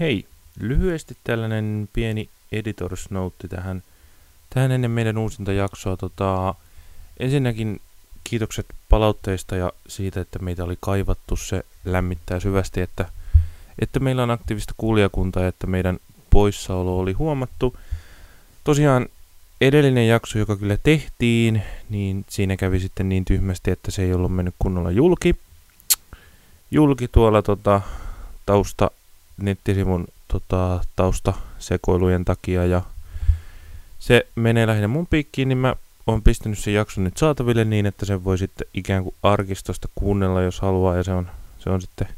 Hei, lyhyesti tällainen pieni editors note tähän, tähän ennen meidän uusinta jaksoa. Tota, ensinnäkin kiitokset palautteista ja siitä, että meitä oli kaivattu. Se lämmittää syvästi, että, että meillä on aktiivista kuulijakuntaa ja että meidän poissaolo oli huomattu. Tosiaan edellinen jakso, joka kyllä tehtiin, niin siinä kävi sitten niin tyhmästi, että se ei ollut mennyt kunnolla julki. Julki tuolla tota, tausta nettisivun tota, taustasekoilujen takia ja se menee lähinnä mun piikkiin, niin mä oon pistänyt sen jakson nyt saataville niin, että sen voi sitten ikään kuin arkistosta kuunnella, jos haluaa, ja se on, se on sitten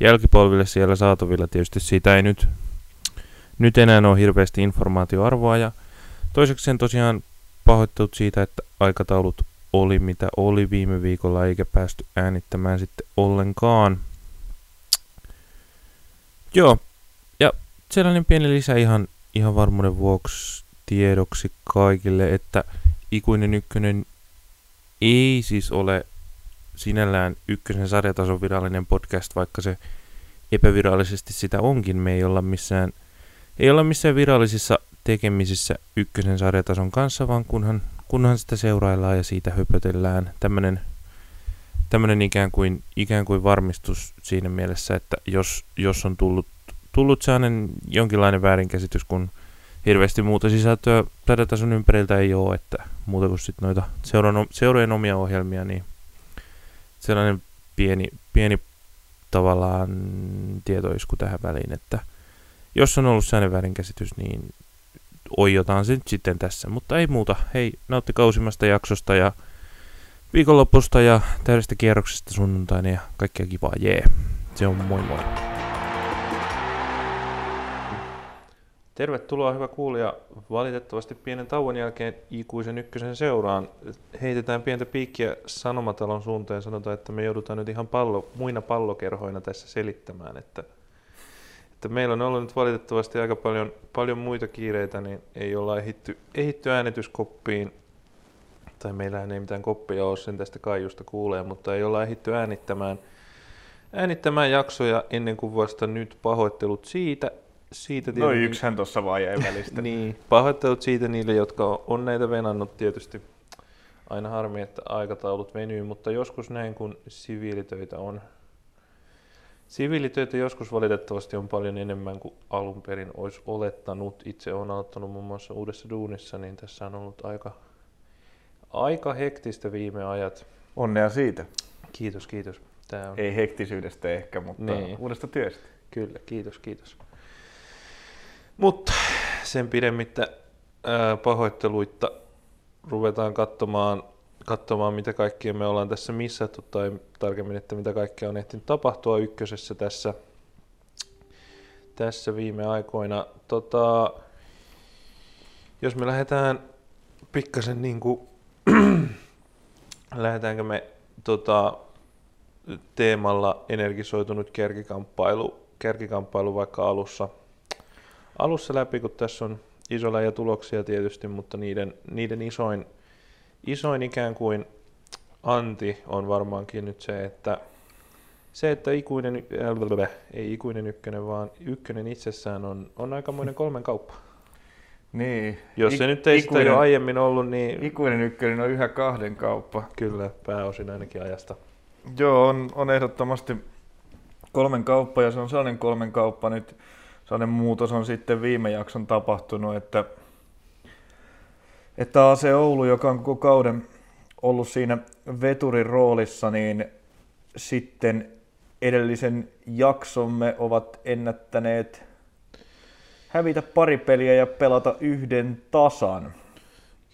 jälkipolville siellä saatavilla. Tietysti siitä ei nyt, nyt enää ole hirveästi informaatioarvoa, ja toiseksi sen tosiaan pahoittelut siitä, että aikataulut oli mitä oli viime viikolla, eikä päästy äänittämään sitten ollenkaan. Joo, ja sellainen pieni lisä ihan, ihan varmuuden vuoksi tiedoksi kaikille, että Ikuinen ykkönen ei siis ole sinällään ykkösen sarjatason virallinen podcast, vaikka se epävirallisesti sitä onkin. Me ei olla missään, ei olla missään virallisissa tekemisissä ykkösen sarjatason kanssa, vaan kunhan, kunhan sitä seuraillaan ja siitä höpötellään. Tämmöinen tämmöinen ikään kuin, ikään kuin varmistus siinä mielessä, että jos, jos on tullut, tullut sellainen jonkinlainen väärinkäsitys, kun hirveästi muuta sisältöä sarjatason ympäriltä ei ole, että muuta kuin sitten noita seurojen omia ohjelmia, niin sellainen pieni, pieni tavallaan tietoisku tähän väliin, että jos on ollut sellainen väärinkäsitys, niin oijotaan se nyt sitten tässä, mutta ei muuta. Hei, nautti kausimmasta jaksosta ja viikonlopusta ja täydestä kierroksesta sunnuntaina ja kaikkea kivaa, jee. Se on moi moi. Tervetuloa hyvä kuulija. Valitettavasti pienen tauon jälkeen ikuisen ykkösen seuraan heitetään pientä piikkiä Sanomatalon suuntaan ja sanotaan, että me joudutaan nyt ihan pallo, muina pallokerhoina tässä selittämään, että, että meillä on ollut nyt valitettavasti aika paljon, paljon muita kiireitä, niin ei olla ehitty, ehitty äänityskoppiin, tai meillä ei mitään koppia ole sen tästä kaiusta kuulee, mutta ei olla ehitty äänittämään, äänittämään jaksoja ennen kuin vasta nyt pahoittelut siitä, siitä No yksihän tuossa vaan jäi välistä. niin, pahoittelut siitä niille, jotka on näitä venannut tietysti. Aina harmi, että aikataulut venyy, mutta joskus näin, kun siviilitöitä on. Siviilitöitä joskus valitettavasti on paljon enemmän kuin alun perin olisi olettanut. Itse olen aloittanut muun muassa uudessa duunissa, niin tässä on ollut aika, aika hektistä viime ajat. Onnea siitä. Kiitos, kiitos. Tää on... Ei hektisyydestä ehkä, mutta niin. uudesta työstä. Kyllä, kiitos, kiitos. Mutta sen pidemmittä ää, pahoitteluitta ruvetaan katsomaan, katsomaan, mitä kaikkia me ollaan tässä missattu, tai tarkemmin, että mitä kaikkea on ehtinyt tapahtua ykkösessä tässä, tässä viime aikoina. Tota, jos me lähdetään pikkasen niin kuin, lähdetäänkö me tota, teemalla energisoitunut kärkikamppailu, kärkikamppailu vaikka alussa – alussa läpi, kun tässä on iso läjä tuloksia tietysti, mutta niiden, niiden isoin, isoin ikään kuin anti on varmaankin nyt se, että se, että ikuinen, äh, ei ikuinen ykkönen, vaan ykkönen itsessään on, on aikamoinen kolmen kauppa. Niin. Jos se nyt ei ikuinen, sitä jo aiemmin ollut, niin... Ikuinen ykkönen on yhä kahden kauppa. Kyllä, pääosin ainakin ajasta. Joo, on, on ehdottomasti kolmen kauppa ja se on sellainen kolmen kauppa nyt, sellainen muutos on sitten viime jakson tapahtunut, että, että AC Oulu, joka on koko kauden ollut siinä veturin roolissa, niin sitten edellisen jaksomme ovat ennättäneet hävitä pari peliä ja pelata yhden tasan.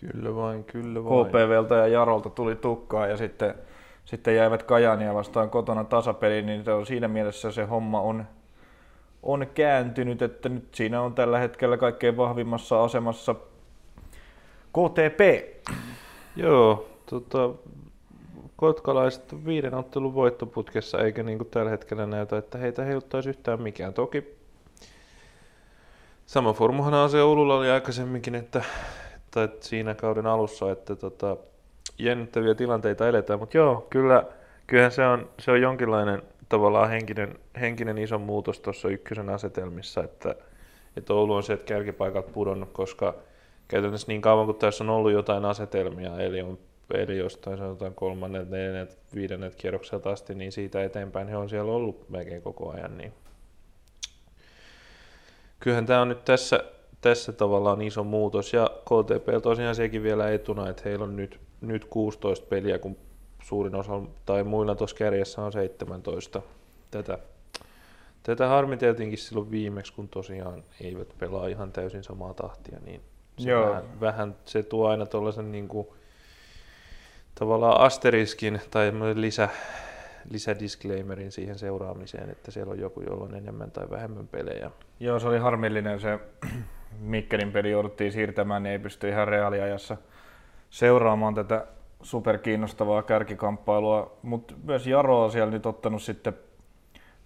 Kyllä vain, kyllä vain. KPVltä ja Jarolta tuli tukkaa ja sitten, sitten jäivät Kajania vastaan kotona tasapeliin, niin se on siinä mielessä se homma on on kääntynyt, että nyt siinä on tällä hetkellä kaikkein vahvimmassa asemassa KTP. Joo, tota, kotkalaiset viiden ottelun voittoputkessa, eikä niin kuin tällä hetkellä näytä, että heitä heiluttaisi yhtään mikään. Toki sama formuhan se Oululla oli aikaisemminkin, että, että siinä kauden alussa, että tota, jännittäviä tilanteita eletään, mutta joo, kyllä, kyllähän se on, se on jonkinlainen tavallaan henkinen, henkinen iso muutos tuossa ykkösen asetelmissa, että, että Oulu on sieltä kärkipaikalta pudonnut, koska käytännössä niin kauan kuin tässä on ollut jotain asetelmia, eli on eli jostain sanotaan kolmannet, neljännet, viidennet kierrokselta asti, niin siitä eteenpäin he on siellä ollut melkein koko ajan. Niin. Kyllähän tämä on nyt tässä, tässä tavallaan iso muutos, ja KTP tosiaan sekin vielä etuna, että heillä on nyt, nyt 16 peliä, kun suurin osa, tai muilla tuossa kärjessä on 17. Tätä, tätä harmiteltiinkin silloin viimeksi, kun tosiaan eivät pelaa ihan täysin samaa tahtia, niin se Joo. Vähän, vähän, se tuo aina tuollaisen niin kuin, tavallaan asteriskin tai lisä, lisädisclaimerin siihen seuraamiseen, että siellä on joku, jolla on enemmän tai vähemmän pelejä. Joo, se oli harmillinen se Mikkelin peli jouduttiin siirtämään, niin ei pysty ihan reaaliajassa seuraamaan tätä superkiinnostavaa kärkikamppailua, mutta myös Jaro on siellä nyt ottanut sitten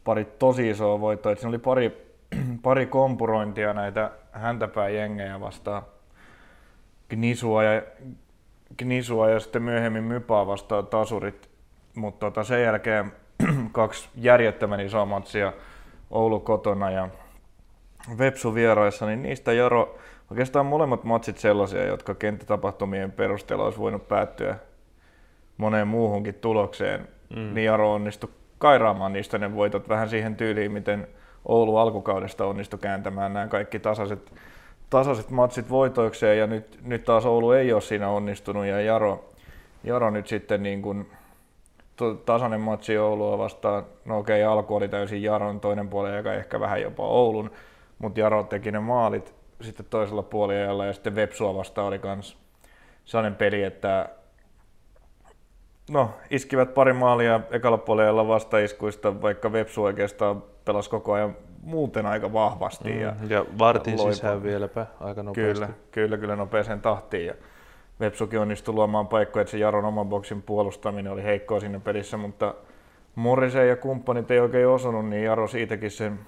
pari tosi isoa voittoa. Siinä oli pari, pari kompurointia näitä häntäpääjengejä vastaan Gnisua ja, Gnisua ja sitten myöhemmin Mypaa vastaan tasurit. Mutta tota, sen jälkeen kaksi järjettömän isoa matsia Oulu kotona ja Vepsu vieraissa, niin niistä Jaro, oikeastaan molemmat matsit sellaisia, jotka kenttätapahtumien perusteella olisi voinut päättyä moneen muuhunkin tulokseen, mm. niin Jaro onnistui kairaamaan niistä ne voitot vähän siihen tyyliin, miten Oulu alkukaudesta onnistui kääntämään nämä kaikki tasaiset, tasaiset matsit voitoikseen. Ja nyt, nyt taas Oulu ei ole siinä onnistunut. Ja Jaro, Jaro nyt sitten niin kuin tasainen matsi Oulua vastaan, no okei okay, alku oli täysin Jaron, toinen puoli joka ehkä vähän jopa Oulun, mutta Jaro teki ne maalit sitten toisella puoliajalla ja sitten Vepsua vastaan oli myös sellainen peli, että no, iskivät pari maalia ekalla puolella vastaiskuista, vaikka Vepsu oikeastaan pelasi koko ajan muuten aika vahvasti. Mm, ja, ja vartin loipa. sisään vieläpä aika nopeasti. Kyllä, kyllä, kyllä nopeeseen tahtiin. Ja Vepsukin onnistui luomaan paikkoja, että se Jaron oman boksin puolustaminen oli heikkoa siinä pelissä, mutta Morrisen ja kumppanit ei oikein osunut, niin Jaro siitäkin sen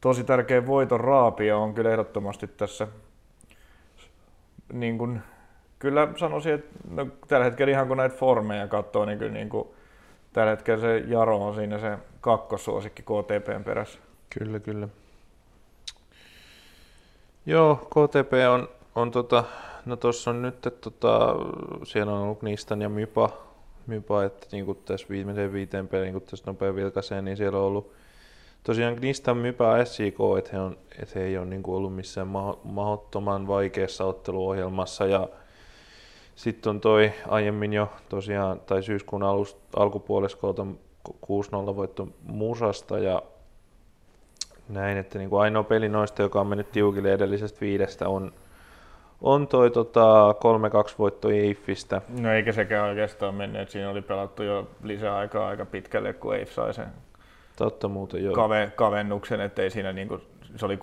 tosi tärkeä voiton raapia on kyllä ehdottomasti tässä niin kuin kyllä sanoisin, että no, tällä hetkellä ihan kun näitä formeja katsoo, niin kyllä niin kuin, tällä hetkellä se Jaro on siinä se kakkossuosikki KTPn perässä. Kyllä, kyllä. Joo, KTP on, on tota, no tuossa on nyt, että tota, siellä on ollut Nistan ja Mypa, Mypa että niin kuin tässä viimeiseen viiteen peliin, kun tässä nopea vilkaisee, niin siellä on ollut tosiaan Gnistan Mypä SIK, että he, on, että he ei ole niin kuin ollut missään mahdottoman vaikeassa otteluohjelmassa. Ja sitten on toi aiemmin jo tosiaan, tai syyskuun alkupuoliskolta 6-0 voitto Musasta ja näin, että niin kuin ainoa peli noista, joka on mennyt tiukille edellisestä viidestä, on, on toi tota, 3-2 voitto Eiffistä. No eikä sekään oikeastaan mennyt, että siinä oli pelattu jo lisäaikaa aika pitkälle, kun Eiff sai sen Totta muuten, joo. Kave, kavennuksen, ettei siinä niinku, se oli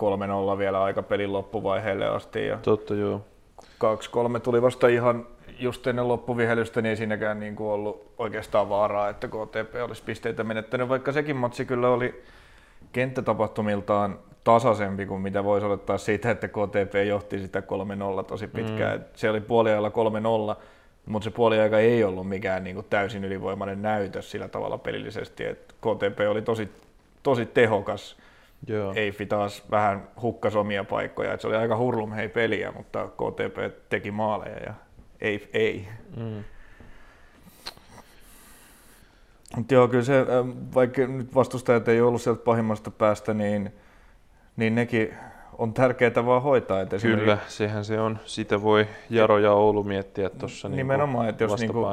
3-0 vielä aika pelin loppuvaiheelle asti. Ja Totta, joo. 2-3 tuli vasta ihan just ennen loppuvihelystä, niin ei siinäkään niin kuin ollut oikeastaan vaaraa, että KTP olisi pisteitä menettänyt, vaikka sekin matsi kyllä oli kenttätapahtumiltaan tasaisempi kuin mitä voisi odottaa siitä, että KTP johti sitä 3-0 tosi pitkään. Mm. Se oli puoliajalla 3-0, mutta se puoliaika ei ollut mikään niin kuin täysin ylivoimainen näytös sillä tavalla pelillisesti, että KTP oli tosi, tosi tehokas. Joo. Eifi taas vähän hukkas omia paikkoja, että se oli aika hurlum hei peliä, mutta KTP teki maaleja ja ei. ei. Mm. Mutta joo, kyllä se, vaikka nyt vastustajat ei ollut sieltä pahimmasta päästä, niin, niin nekin on tärkeää vaan hoitaa. Että Kyllä, sehän se on. Sitä voi Jaro ja Oulu miettiä tuossa Nimenomaan, niin että jos niinku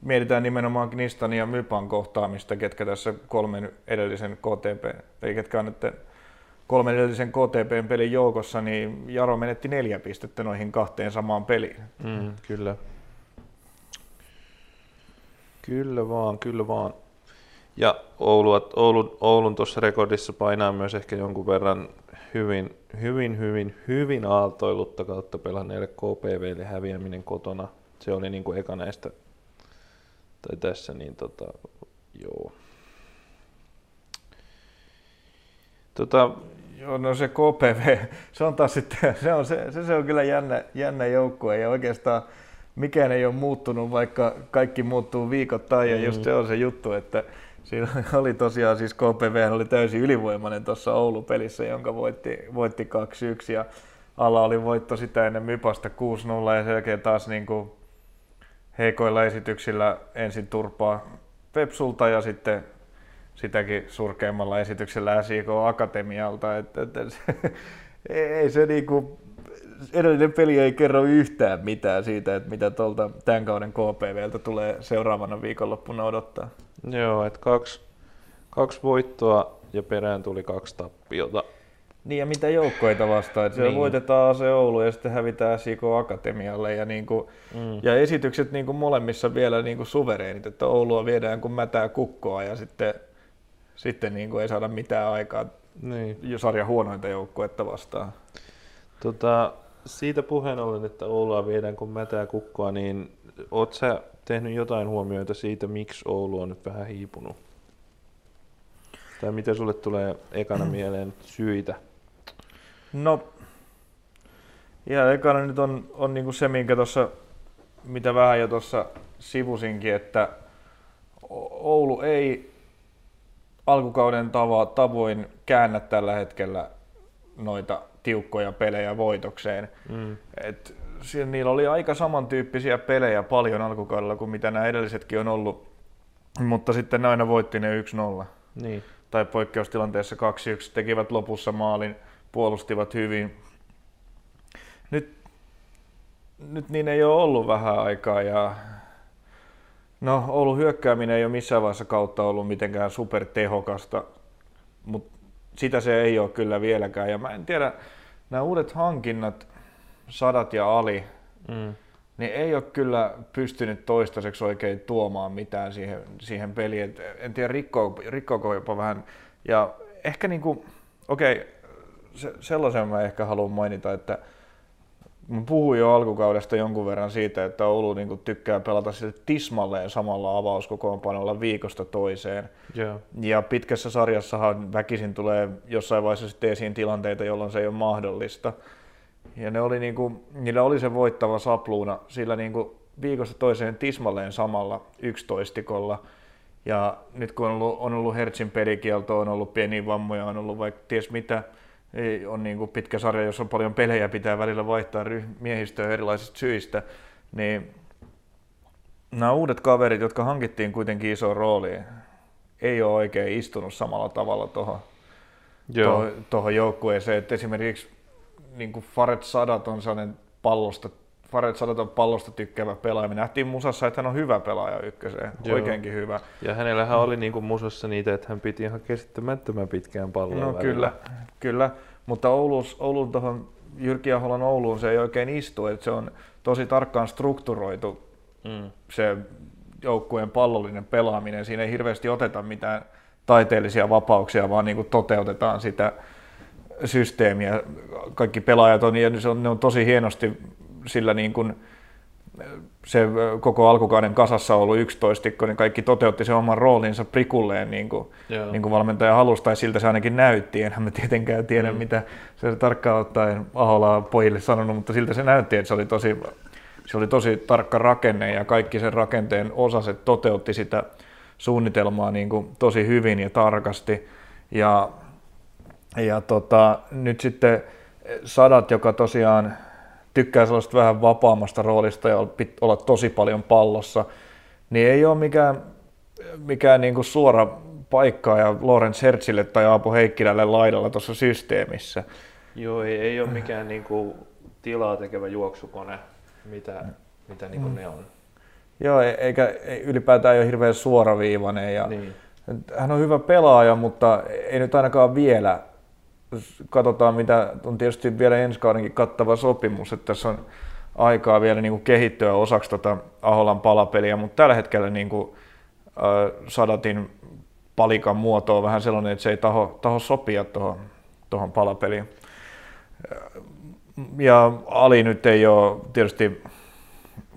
mietitään nimenomaan Knistan ja Mypan kohtaamista, ketkä tässä kolmen edellisen KTP, tai ketkä on nyt kolmen edellisen KTPn pelin joukossa, niin Jaro menetti neljä pistettä noihin kahteen samaan peliin. Mm, kyllä. Kyllä vaan, kyllä vaan. Ja Oulu, Oulun, Oulun tuossa rekordissa painaa myös ehkä jonkun verran hyvin, hyvin, hyvin, hyvin aaltoilutta kautta pelanneelle KPVlle häviäminen kotona. Se oli niin kuin eka näistä, tai tässä, niin tota, joo. Tota, Joo, no se KPV, se on taas sitten, se on, se, se, se on kyllä jännä, jännä joukkue ja oikeastaan mikään ei ole muuttunut, vaikka kaikki muuttuu viikoittain ja just mm. se on se juttu, että Siinä oli tosiaan siis KPV oli täysin ylivoimainen tuossa Oulu-pelissä, jonka voitti, voitti 2-1 ja alla oli voitto sitä ennen Mypasta 6-0 ja sen jälkeen taas niin kuin heikoilla esityksillä ensin turpaa Pepsulta ja sitten sitäkin surkeimmalla esityksellä SIK Akatemialta. Et, et, et, ei se niinku, edellinen peli ei kerro yhtään mitään siitä, että mitä tuolta tämän kauden KPVltä tulee seuraavana viikonloppuna odottaa. Joo, että kaksi, kaksi voittoa ja perään tuli kaksi tappiota. Niin ja mitä joukkoita vastaan, että niin. voitetaan se Oulu ja sitten hävitään SIK Akatemialle ja, niin kuin, mm. ja esitykset niin kuin molemmissa vielä niin kuin suvereenit, että Oulua viedään kuin mätää kukkoa ja sitten, sitten niin kuin ei saada mitään aikaa niin. sarja huonointa joukkuetta vastaan. Tota, siitä puheen ollen, että Oulua viedään kuin mätää kukkoa, niin oot sä tehnyt jotain huomioita siitä, miksi Oulu on nyt vähän hiipunut? Tai mitä sulle tulee ekana mieleen syitä? No, ja ekana nyt on, on niinku se, minkä tuossa, mitä vähän jo tuossa sivusinkin, että Oulu ei alkukauden tavo, tavoin käännä tällä hetkellä noita tiukkoja pelejä voitokseen. Mm. Et siinä, niillä oli aika samantyyppisiä pelejä paljon alkukaudella kuin mitä nämä edellisetkin on ollut, mutta sitten ne aina voitti ne 1-0. Niin. Tai poikkeustilanteessa 2-1 tekivät lopussa maalin puolustivat hyvin. Nyt, nyt niin ei ole ollut vähän aikaa ja no Oulun hyökkääminen ei ole missään vaiheessa kautta ollut mitenkään supertehokasta, mutta sitä se ei ole kyllä vieläkään. Ja mä en tiedä, nämä uudet hankinnat, Sadat ja Ali, mm. niin ei ole kyllä pystynyt toistaiseksi oikein tuomaan mitään siihen, siihen peliin. en tiedä, rikko, rikkoako jopa vähän. Ja ehkä niin kuin, okei, okay, se, sellaisen mä ehkä haluan mainita, että mä puhuin jo alkukaudesta jonkun verran siitä, että Oulu niin tykkää pelata sille tismalleen samalla avauskokoonpanolla viikosta toiseen. Yeah. Ja pitkässä sarjassahan väkisin tulee jossain vaiheessa sitten esiin tilanteita, jolloin se ei ole mahdollista. Ja ne oli niin kuin, niillä oli se voittava sapluuna sillä niin kuin viikosta toiseen tismalleen samalla yksitoistikolla. Ja nyt kun on ollut, on ollut Hertzin pelikielto, on ollut pieniä vammoja, on ollut vaikka ties mitä, ei, on niin kuin pitkä sarja, jossa on paljon pelejä, pitää välillä vaihtaa miehistöä erilaisista syistä, niin nämä uudet kaverit, jotka hankittiin kuitenkin iso rooliin, ei ole oikein istunut samalla tavalla tuohon tuohon joukkueeseen. Et esimerkiksi niin kuin Faret Sadat on sellainen pallosta, Faret Sadat on pallosta tykkäävä pelaaja. Me nähtiin Musassa, että hän on hyvä pelaaja ykköseen, Joo. oikeinkin hyvä. Ja hänellähän oli niin kuin Musassa niitä, että hän piti ihan käsittämättömän pitkään palloa No välillä. kyllä, kyllä. Mutta Oulus, Oulun tuohon Jyrki Aholan Ouluun se ei oikein istu, että se on tosi tarkkaan strukturoitu mm. se joukkueen pallollinen pelaaminen. Siinä ei hirveästi oteta mitään taiteellisia vapauksia, vaan niin kuin toteutetaan sitä systeemiä. Kaikki pelaajat on, ja ne on, ne on tosi hienosti sillä niin kuin, se koko alkukauden kasassa ollut 11, niin kaikki toteutti sen oman roolinsa prikulleen niin kuin, niin kuin valmentaja halusi, tai siltä se ainakin näytti. Enhän mä tietenkään tiedä, mm. mitä se tarkkaan ottaen Ahola pojille sanonut, mutta siltä se näytti, että se oli tosi, se oli tosi tarkka rakenne ja kaikki sen rakenteen osaset toteutti sitä suunnitelmaa niin kuin tosi hyvin ja tarkasti. Ja, ja tota, nyt sitten Sadat, joka tosiaan tykkää sellaista vähän vapaammasta roolista ja olla tosi paljon pallossa, niin ei ole mikään, mikään niin kuin suora paikka ja Lorenz Hertzille tai Aapo Heikkilälle laidalla tuossa systeemissä. Joo, ei, ei ole mikään niin kuin tilaa tekevä juoksukone, mitä, mitä niin kuin mm. ne on. Joo, e- eikä ylipäätään ei ole hirveän suoraviivainen. Ja niin. Hän on hyvä pelaaja, mutta ei nyt ainakaan vielä katsotaan, mitä on tietysti vielä ensi kaudenkin kattava sopimus, että tässä on aikaa vielä niin kuin kehittyä osaksi tota Aholan palapeliä, mutta tällä hetkellä niin kuin, äh, Sadatin palikan muoto on vähän sellainen, että se ei taho, taho sopia tuohon tohon palapeliin. Ja Ali nyt ei ole tietysti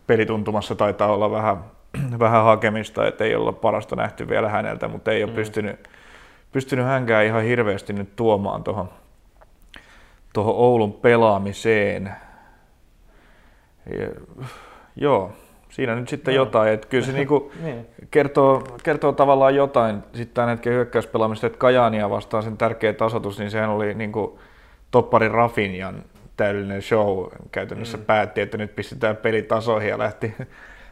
pelituntumassa taitaa olla vähän, vähän hakemista, että ei olla parasta nähty vielä häneltä, mutta ei ole mm. pystynyt pystynyt hänkään ihan hirveästi nyt tuomaan tuohon tuohon Oulun pelaamiseen. Ja, joo, siinä nyt sitten No. jotain. Että kyllä se niinku Niin. kertoo, kertoo tavallaan jotain sitten tämän hetken hyökkäyspelaamista, että Kajaania vastaan sen tärkeä tasoitus, niin sehän oli niinku toppari Rafinjan täydellinen show. Käytännössä mm. päätti, että nyt pistetään peli tasoihin ja lähti,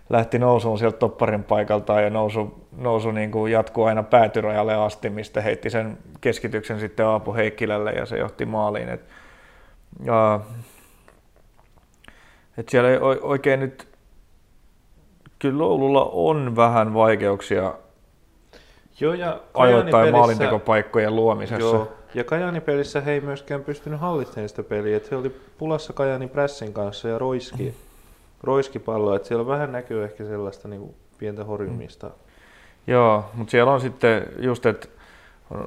lähti nousuun sieltä topparin paikaltaan ja nousu, nousu niin kuin jatkuu aina päätyrajalle asti, mistä heitti sen keskityksen sitten Aapo Heikkilälle ja se johti maaliin. Et, ja, et siellä ei oikein nyt, kyllä Oululla on vähän vaikeuksia Joo, ja ajoittain maalintekopaikkojen luomisessa. Joo, ja Kajani pelissä he ei myöskään pystynyt hallitsemaan sitä peliä, että he oli pulassa Kajani Pressin kanssa ja roiski, roiski palloa, että siellä vähän näkyy ehkä sellaista niin pientä horjumista. Joo, mutta siellä on sitten just, että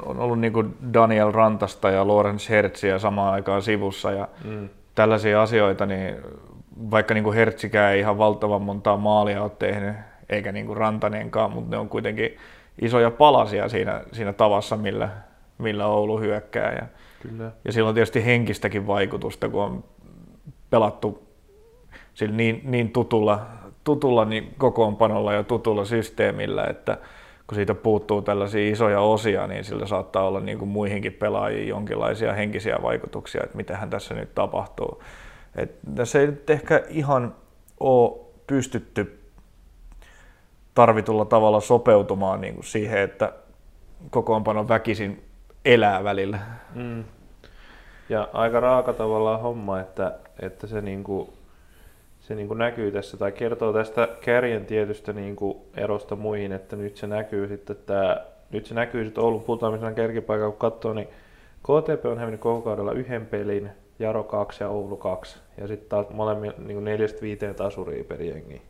on- ollut niin kuin Daniel Rantasta ja Lorenz Hertzia samaan aikaan sivussa ja Mm. tällaisia asioita, niin vaikka niin kuin Hertzikään ei ihan valtavan montaa maalia ole tehnyt, eikä niin kuin Rantanenkaan, mutta ne on kuitenkin isoja palasia siinä, siinä tavassa, millä, millä Oulu hyökkää. Ja, Kyllä. ja sillä on tietysti henkistäkin vaikutusta, kun on pelattu sillä niin, niin tutulla, tutulla niin kokoonpanolla ja tutulla systeemillä, että kun siitä puuttuu tällaisia isoja osia, niin sillä saattaa olla niin kuin muihinkin pelaajiin jonkinlaisia henkisiä vaikutuksia, että mitähän tässä nyt tapahtuu. Et tässä ei nyt ehkä ihan ole pystytty tarvitulla tavalla sopeutumaan niin kuin siihen, että kokoonpano väkisin elää välillä. Mm. Ja aika raaka tavallaan homma, että, että se, niinku, se niinku näkyy tässä tai kertoo tästä kärjen tietystä niinku erosta muihin, että nyt se näkyy sitten tää, nyt se näkyy sitten Oulun putoamisena kärkipaikalla, kun katsoo, niin KTP on hävinnyt koko kaudella yhden pelin, Jaro 2 ja Oulu 2. Ja sitten taas molemmilla niin neljästä viiteen tasuria per jengi.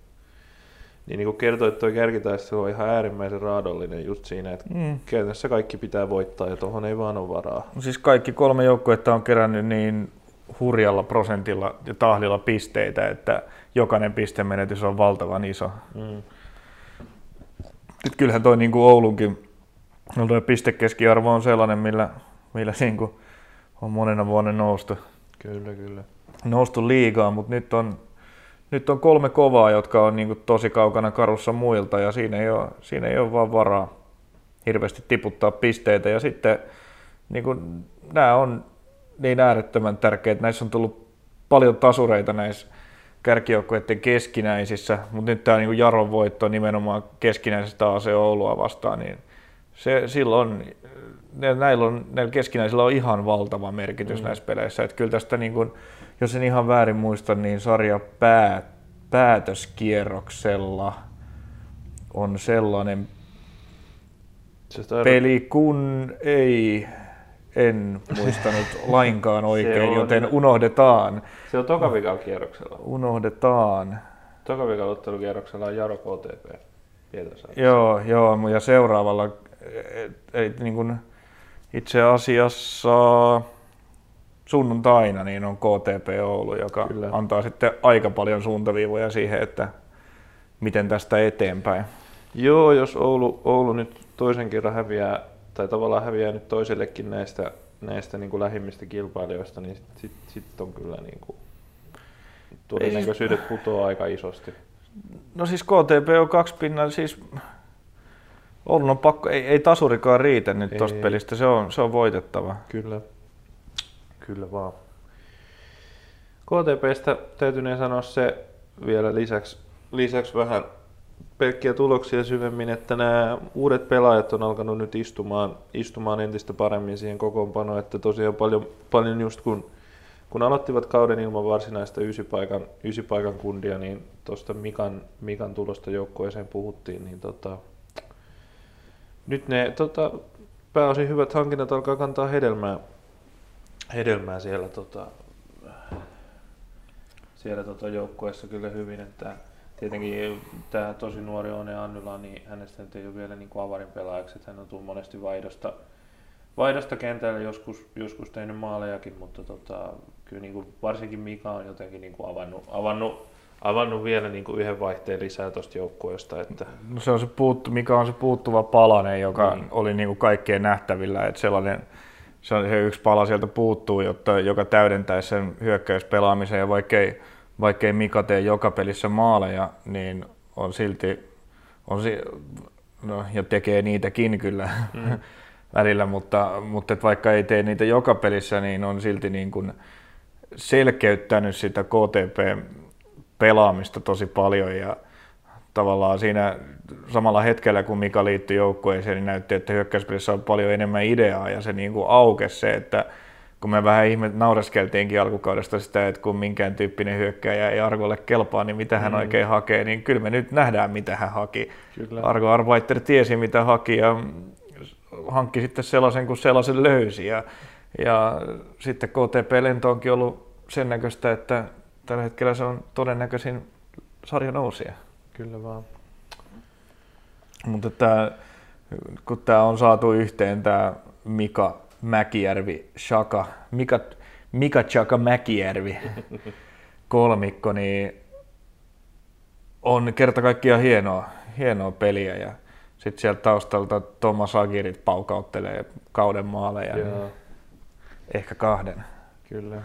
Niin, niin kuin kertoo, että tuo kärkitaistelu on ihan äärimmäisen raadollinen just siinä, että Mm. käytännössä kaikki pitää voittaa ja tuohon ei vaan ole varaa. Siis kaikki kolme joukkuetta on kerännyt niin hurjalla prosentilla ja tahdilla pisteitä, että jokainen pistemenetys on valtavan iso. Mm. Nyt kyllähän toi niin kuin Oulunkin no toi pistekeskiarvo on sellainen, millä, millä niin kuin on monena vuonna noustu, Kyllä, kyllä. noustu liigaan, mutta nyt on, nyt on kolme kovaa, jotka on niin kuin tosi kaukana karussa muilta ja siinä ei ole, siinä ei ole vaan varaa hirveästi tiputtaa pisteitä ja sitten niin kuin, nämä on niin äärettömän tärkeitä. Näissä on tullut paljon tasureita näissä kärkijoukkueiden keskinäisissä, mutta nyt tämä niin Jaron voitto nimenomaan keskinäisestä AC Oulua vastaan, niin se silloin, ne- näillä, on, näillä keskinäisillä on ihan valtava merkitys Mm. näissä peleissä. Että kyllä tästä, niin kuin, jos en ihan väärin muista, niin sarja pää, päätöskierroksella on sellainen peli, kun ei, en muistanut lainkaan oikein, on- joten unohdetaan. Se on tokavikalla kierroksella. Unohdetaan. Tokavikalla ottelukierroksella on Jaro KTP. Pietarsaaressa. Joo, joo, ja seuraavalla et, et, niin kuin itse asiassa sunnuntaina niin on KTP Oulu, joka. Kyllä. antaa sitten aika paljon suuntaviivoja siihen, että miten tästä eteenpäin. Joo, jos Oulu, Oulu nyt toisen kerran häviää, tai tavallaan häviää nyt toisellekin näistä, näistä niin kuin lähimmistä kilpailijoista, niin sitten sit, sit on kyllä niin kuin, todennäköisyydet putoaa aika isosti. No siis KTP on kaksi pinnaa, siis Oulun on pakko, ei, ei tasurikaan riitä nyt tuosta pelistä, se on, se on voitettava. Kyllä. Kyllä vaan. KTPstä täytyneen sanoa se vielä lisäksi, lisäksi vähän pelkkiä tuloksia syvemmin, että nämä uudet pelaajat on alkanut nyt istumaan, istumaan entistä paremmin siihen kokoonpanoon, että tosiaan paljon, paljon just kun, kun aloittivat kauden ilman varsinaista ysipaikan, ysipaikan kundia, niin tuosta Mikan, Mikan tulosta joukkueeseen puhuttiin, niin tota, nyt ne tota, pääosin hyvät hankinnat alkaa kantaa hedelmää, hedelmää siellä, tota, siellä tota joukkueessa kyllä hyvin, että tietenkin tämä tosi nuori One Annula, niin hänestä nyt ei ole vielä niin kuin avarin pelaajaksi, että hän on tullut monesti vaihdosta, vaihdosta kentälle joskus, joskus tehnyt maalejakin, mutta tota, kyllä niin kuin varsinkin Mika on jotenkin niin kuin avannut, avannut, avannut vielä niin kuin yhden vaihteen lisää tuosta joukkueesta, että No se on se puuttu, mikä on se puuttuva palanen, joka Niin. oli niin kuin kaikkien nähtävillä, että sellainen se, on, se yksi pala sieltä puuttuu, jotta, joka täydentäisi sen hyökkäyspelaamisen ja vaikkei vaikkei Mika tee joka pelissä maaleja, niin on silti, on si- no, ja tekee niitäkin kyllä mm. välillä, mutta, mutta et vaikka ei tee niitä joka pelissä, niin on silti niin kuin selkeyttänyt sitä KTP-pelaamista tosi paljon ja tavallaan siinä samalla hetkellä, kun Mika liittyi joukkueeseen, niin näytti, että hyökkäyspelissä on paljon enemmän ideaa ja se niin kuin aukesi se, että kun me vähän ihme naureskeltiinkin alkukaudesta sitä, että kun minkään tyyppinen hyökkäjä ei Argolle kelpaa, niin mitä hän mm. oikein hakee, niin kyllä me nyt nähdään, mitä hän haki. Kyllä. Argo Arbeiter tiesi, mitä haki ja hankki sitten sellaisen, kun sellaisen löysi. Ja, ja sitten KTP-lento onkin ollut sen näköistä, että tällä hetkellä se on todennäköisin sarja nousia. Kyllä vaan. Mutta tämä, kun tämä on saatu yhteen, tämä Mika Mäkijärvi, Shaka, Mika, Mika Chaka Mäkijärvi kolmikko, niin on kerta kaikkiaan hienoa, hienoa peliä. Ja sitten sieltä taustalta Thomas Agirit paukauttelee kauden maaleja. Niin ehkä kahden. Kyllä.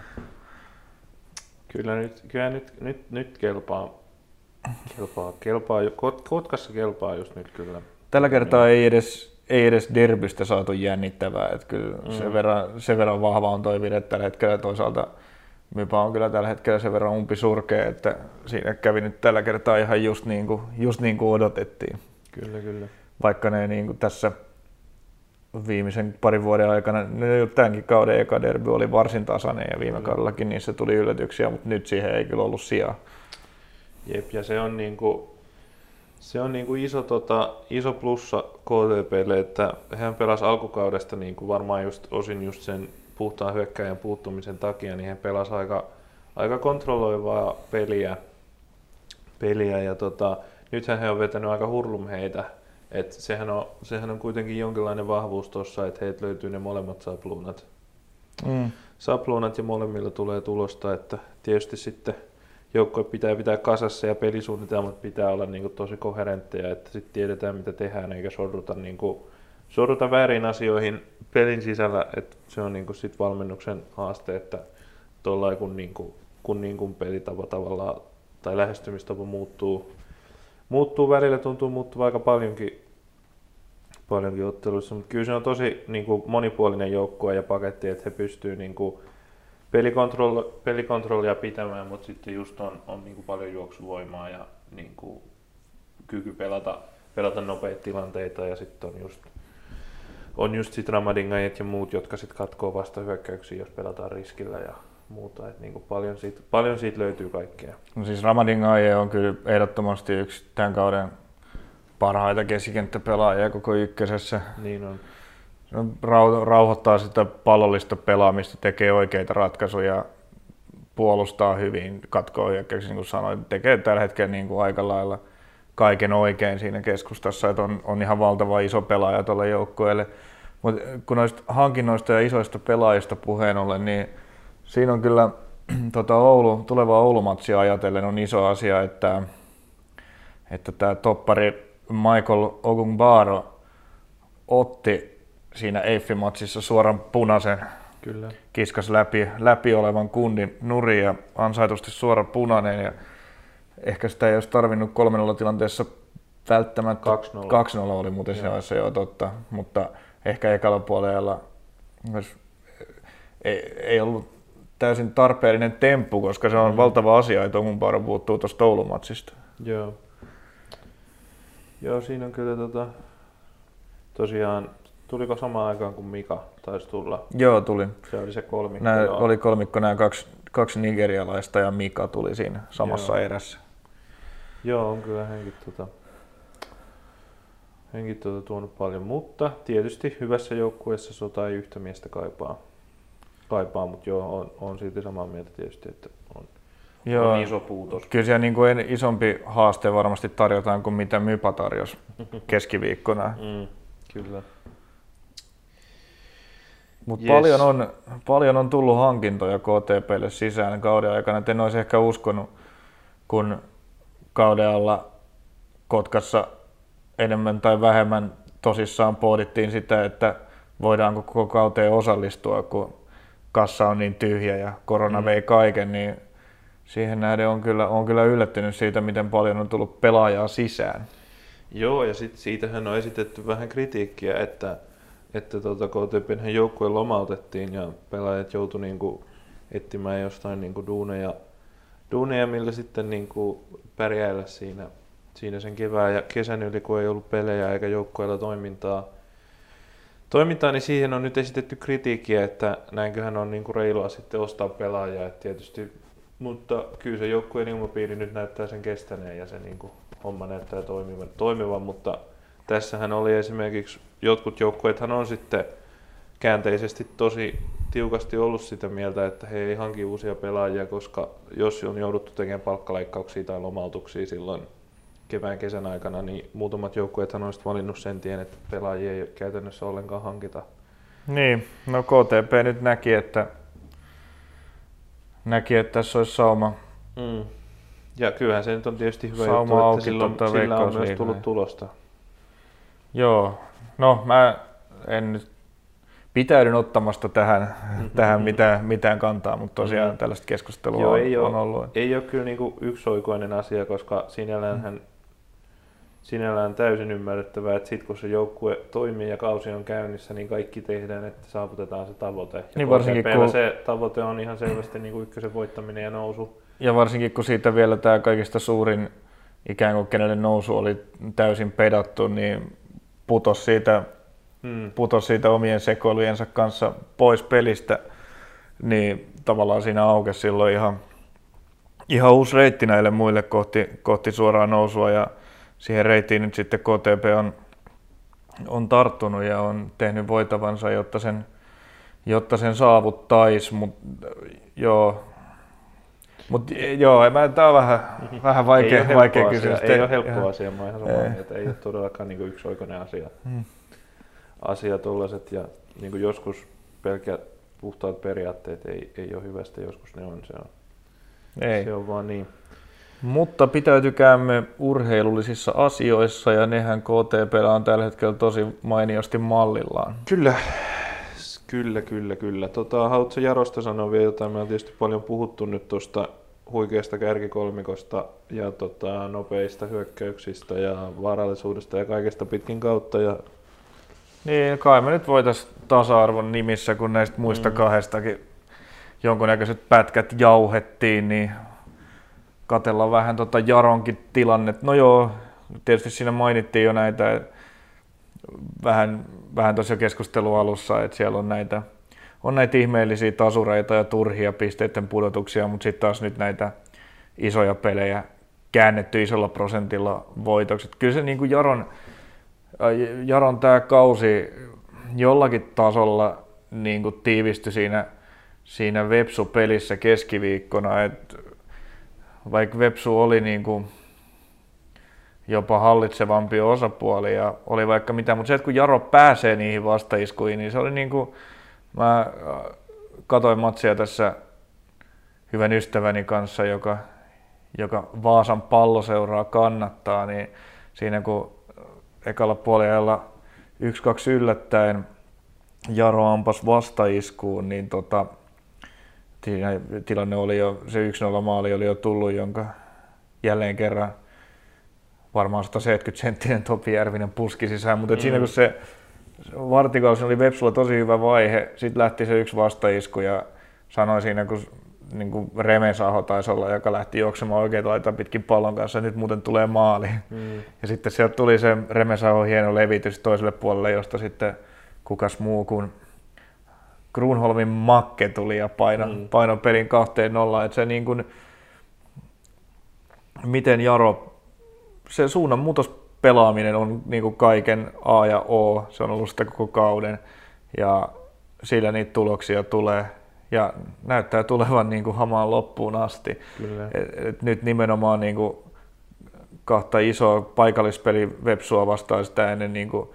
Kyllä nyt, kyllä nyt, nyt, nyt kelpaa, kelpaa, kelpaa, Kotkassa kelpaa just nyt kyllä. Tällä kertaa ei edes ei edes derbystä saatu jännittävää. Että kyllä mm. sen, verran, sen verran vahva on toi vire tällä hetkellä. Toisaalta Mypa on kyllä tällä hetkellä sen verran umpi surkea, että siinä kävi nyt tällä kertaa ihan just niin kuin, just niin kuin odotettiin. Kyllä, kyllä. Vaikka ne niin kuin tässä viimeisen parin vuoden aikana, ne tämänkin kauden eka derby oli varsin tasainen ja viime kaudellakin niissä tuli yllätyksiä, mutta nyt siihen ei kyllä ollut sijaa. Jep, ja se on niin kuin, se on niin kuin iso, tota, iso plussa KTPlle, että hän pelasi alkukaudesta niin kuin varmaan just, osin just sen puhtaan hyökkäjän puuttumisen takia, niin hän pelasi aika, aika kontrolloivaa peliä, peliä ja tota, nythän he on vetänyt aika hurlum heitä. Et sehän, on, sehän on kuitenkin jonkinlainen vahvuus tuossa, että heitä löytyy ne molemmat sapluunat. Mm. Sapluunat ja molemmilla tulee tulosta, että tietysti sitten joukkue pitää pitää kasassa ja pelisuunnitelmat pitää olla niin kuin tosi koherentteja, että sitten tiedetään mitä tehdään eikä sorruta, niin kuin, sorruta väärin asioihin pelin sisällä, että se on niin kuin sit valmennuksen haaste, että tuolla kun, niin kuin, kun niin kuin pelitapa tavallaan tai lähestymistapa muuttuu, muuttuu välillä, tuntuu muuttuu aika paljonkin, paljonkin otteluissa, mutta kyllä se on tosi niin kuin monipuolinen joukkue ja paketti, että he pystyvät niin kuin, pelikontroll, pelikontrollia pitämään, mutta sitten just on, on niin kuin paljon juoksuvoimaa ja niin kuin kyky pelata, pelata nopeita tilanteita ja sitten on just, on just sit Ramadingajat ja muut, jotka sitten katkoo vasta hyökkäyksiä, jos pelataan riskillä ja muuta. Et niin kuin paljon, siitä, paljon siitä löytyy kaikkea. No siis Ramadingaje on kyllä ehdottomasti yksi tämän kauden parhaita keskikenttäpelaajia koko ykkösessä. Niin on rauhoittaa sitä pallollista pelaamista, tekee oikeita ratkaisuja, puolustaa hyvin, katkoo hyökkäyksiä, niin kuin sanoin, tekee tällä hetkellä niin kuin aika lailla kaiken oikein siinä keskustassa, että on, on ihan valtava iso pelaaja tuolle joukkueelle. Mutta kun noista hankinnoista ja isoista pelaajista puheen ollen, niin siinä on kyllä tota Oulu, tulevaa Oulumatsia ajatellen on iso asia, että, että tämä toppari Michael Ogunbaro otti siinä Eiffi-matsissa suoran punaisen. Kyllä. Kiskas läpi, läpi olevan kundin nuri ja ansaitusti suora punainen. Ja ehkä sitä ei olisi tarvinnut 3 tilanteessa välttämättä. 2-0. 2-0 oli muuten se, se jo totta, mutta ehkä ekalla puolella ei, ei ollut täysin tarpeellinen temppu, koska se on mm. valtava asia, että Omunpaaro puuttuu tuosta Oulumatsista. Joo. Joo, siinä on kyllä tota, tosiaan Tuliko samaan aikaan kuin Mika taisi tulla? Joo, tuli. Se oli se kolmikko. Nämä oli kolmikko, nämä kaksi, kaksi nigerialaista ja Mika tuli siinä samassa joo. erässä. Joo, on kyllä henki, tuota, henki tuota tuonut paljon, mutta tietysti hyvässä joukkueessa sota ei yhtä miestä kaipaa, kaipaa mutta joo, on, on silti samaa mieltä tietysti, että on, Joo, on iso puutos. Kyllä siellä niin kuin isompi haaste varmasti tarjotaan kuin mitä Mypa tarjosi keskiviikkona. Mm, kyllä. Mutta yes. paljon, on, paljon on tullut hankintoja KTPlle sisään kauden aikana. Et en olisi ehkä uskonut, kun kauden alla Kotkassa enemmän tai vähemmän tosissaan pohdittiin sitä, että voidaanko koko kauteen osallistua, kun kassa on niin tyhjä ja korona mm. vei kaiken, niin siihen nähden on kyllä, on kyllä yllättynyt siitä, miten paljon on tullut pelaajaa sisään. Joo, ja sit siitähän on esitetty vähän kritiikkiä, että, että tota, KTPn joukkue lomautettiin ja pelaajat joutu niinku etsimään jostain niinku duuneja, duuneja, millä sitten niinku pärjäillä siinä, siinä sen kevään ja kesän yli, kun ei ollut pelejä eikä joukkueella toimintaa. Toimintaa, niin siihen on nyt esitetty kritiikkiä, että näinköhän on niinku reilua sitten ostaa pelaajia, että tietysti, mutta kyllä se joukkueen ilmapiiri nyt näyttää sen kestäneen ja se niinku homma näyttää toimivan, toimivan, mutta tässähän oli esimerkiksi, jotkut joukkueethan on sitten käänteisesti tosi tiukasti ollut sitä mieltä, että he ei hanki uusia pelaajia, koska jos on jouduttu tekemään palkkaleikkauksia tai lomautuksia silloin kevään kesän aikana, niin muutamat joukkueethan olisivat valinnut sen tien, että pelaajia ei käytännössä ollenkaan hankita. Niin, no KTP nyt näki, että näki, että tässä olisi sauma. Mm. Ja kyllähän se nyt on tietysti hyvä Sauma juttu, että silloin, tuota sillä on myös tullut tulosta. Joo, no mä en nyt pitäydyn ottamasta tähän, tähän mitään, mitään kantaa, mutta tosiaan Mhm. tällaista keskustelua Joo, on, ei on ole, ollut. ei ole kyllä niinku yksioikoinen asia, koska sinällään, hän, sinällään täysin ymmärrettävää, että sitten kun se joukkue toimii ja kausi on käynnissä, niin kaikki tehdään, että saavutetaan se tavoite. Ja Niin varsinkin kun- se tavoite on ihan selvästi niinku ykkösen voittaminen ja nousu. Ja varsinkin kun siitä vielä tämä kaikista suurin ikään kuin kenelle nousu oli täysin pedattu, niin putos siitä, Hmm. putos siitä omien sekoilujensa kanssa pois pelistä, niin tavallaan siinä aukesi silloin ihan, ihan uusi reitti näille muille kohti, kohti suoraa nousua ja siihen reittiin nyt sitten KTP on, on tarttunut ja on tehnyt voitavansa, jotta sen, jotta sen saavuttaisi, mutta joo, mutta joo, mä, tää on vähän, vähän vaikea, ei ole vaikea helppo kysymys. asia, ei ole Ihan- helppo asia, mä oon ihan samaa Ei. mieltä, ei ole todellakaan niinku yksioikoinen asia. Hmm. asia tollaset ja niinku joskus pelkät puhtaat periaatteet ei, ei ole hyvästä, joskus ne on, se on, Ei. se on vaan niin. Mutta pitäytykäämme urheilullisissa asioissa ja nehän KTP on tällä hetkellä tosi mainiosti mallillaan. Kyllä, kyllä, kyllä, kyllä. Tota, haluatko Jarosta sanoa vielä jotain? Me on tietysti paljon puhuttu nyt tuosta huikeasta kärkikolmikosta ja tota, nopeista hyökkäyksistä ja vaarallisuudesta ja kaikesta pitkin kautta. Ja, Niin, kai me nyt voitaisiin tasa-arvon nimissä, kun näistä muista Mm. kahdestakin jonkunnäköiset pätkät jauhettiin, niin katsellaan vähän tota Jaronkin tilannet. No joo, tietysti siinä mainittiin jo näitä vähän, vähän tuossa keskustelun alussa, että siellä on näitä, on näitä ihmeellisiä tasureita ja turhia pisteiden pudotuksia, mutta sitten taas nyt näitä isoja pelejä käännetty isolla prosentilla voitoksi. Et Kyllä se niin kuin Jaron, äh, Jaron tämä kausi jollakin tasolla niin kuin tiivistyi siinä, siinä Vepsu-pelissä keskiviikkona, että vaikka Vepsu oli niin kuin jopa hallitsevampi osapuoli ja oli vaikka mitä, mutta se, että kun Jaro pääsee niihin vastaiskuihin, niin se oli niin kuin, mä äh, katoin matsia tässä hyvän ystäväni kanssa, joka, joka Vaasan palloseuraa kannattaa, niin siinä kun ekalla puolella yksi kaksi yllättäen Jaro ampas vastaiskuun, niin tota, tilanne oli jo, se 1-0 maali oli jo tullut, jonka jälleen kerran varmaan 170 senttinen Topi Järvinen puski sisään, mutta mm. siinä kun se Vartikals oli Vepsulla tosi hyvä vaihe, sitten lähti se yksi vastaisku ja sanoi siinä, kun niin kuin Remesaho taisi olla, joka lähti juoksemaan oikein laitaa pitkin pallon kanssa, nyt muuten tulee maali. mm, Ja sitten sieltä tuli se Remesaho hieno levitys toiselle puolelle, josta sitten kukas muu kuin Grunholmin Makke tuli ja paino, mm. paino pelin kahteen nollaan. Että se niin kuin, miten Jaro, se suunnan muutos pelaaminen on niin kuin kaiken A ja O, se on ollut sitä koko kauden ja sillä niitä tuloksia tulee ja näyttää tulevan niin kuin hamaan loppuun asti. kyllä. Et, et nyt nimenomaan niin kuin kahta isoa paikallispeli Vepsua vastaan sitä ennen niin kuin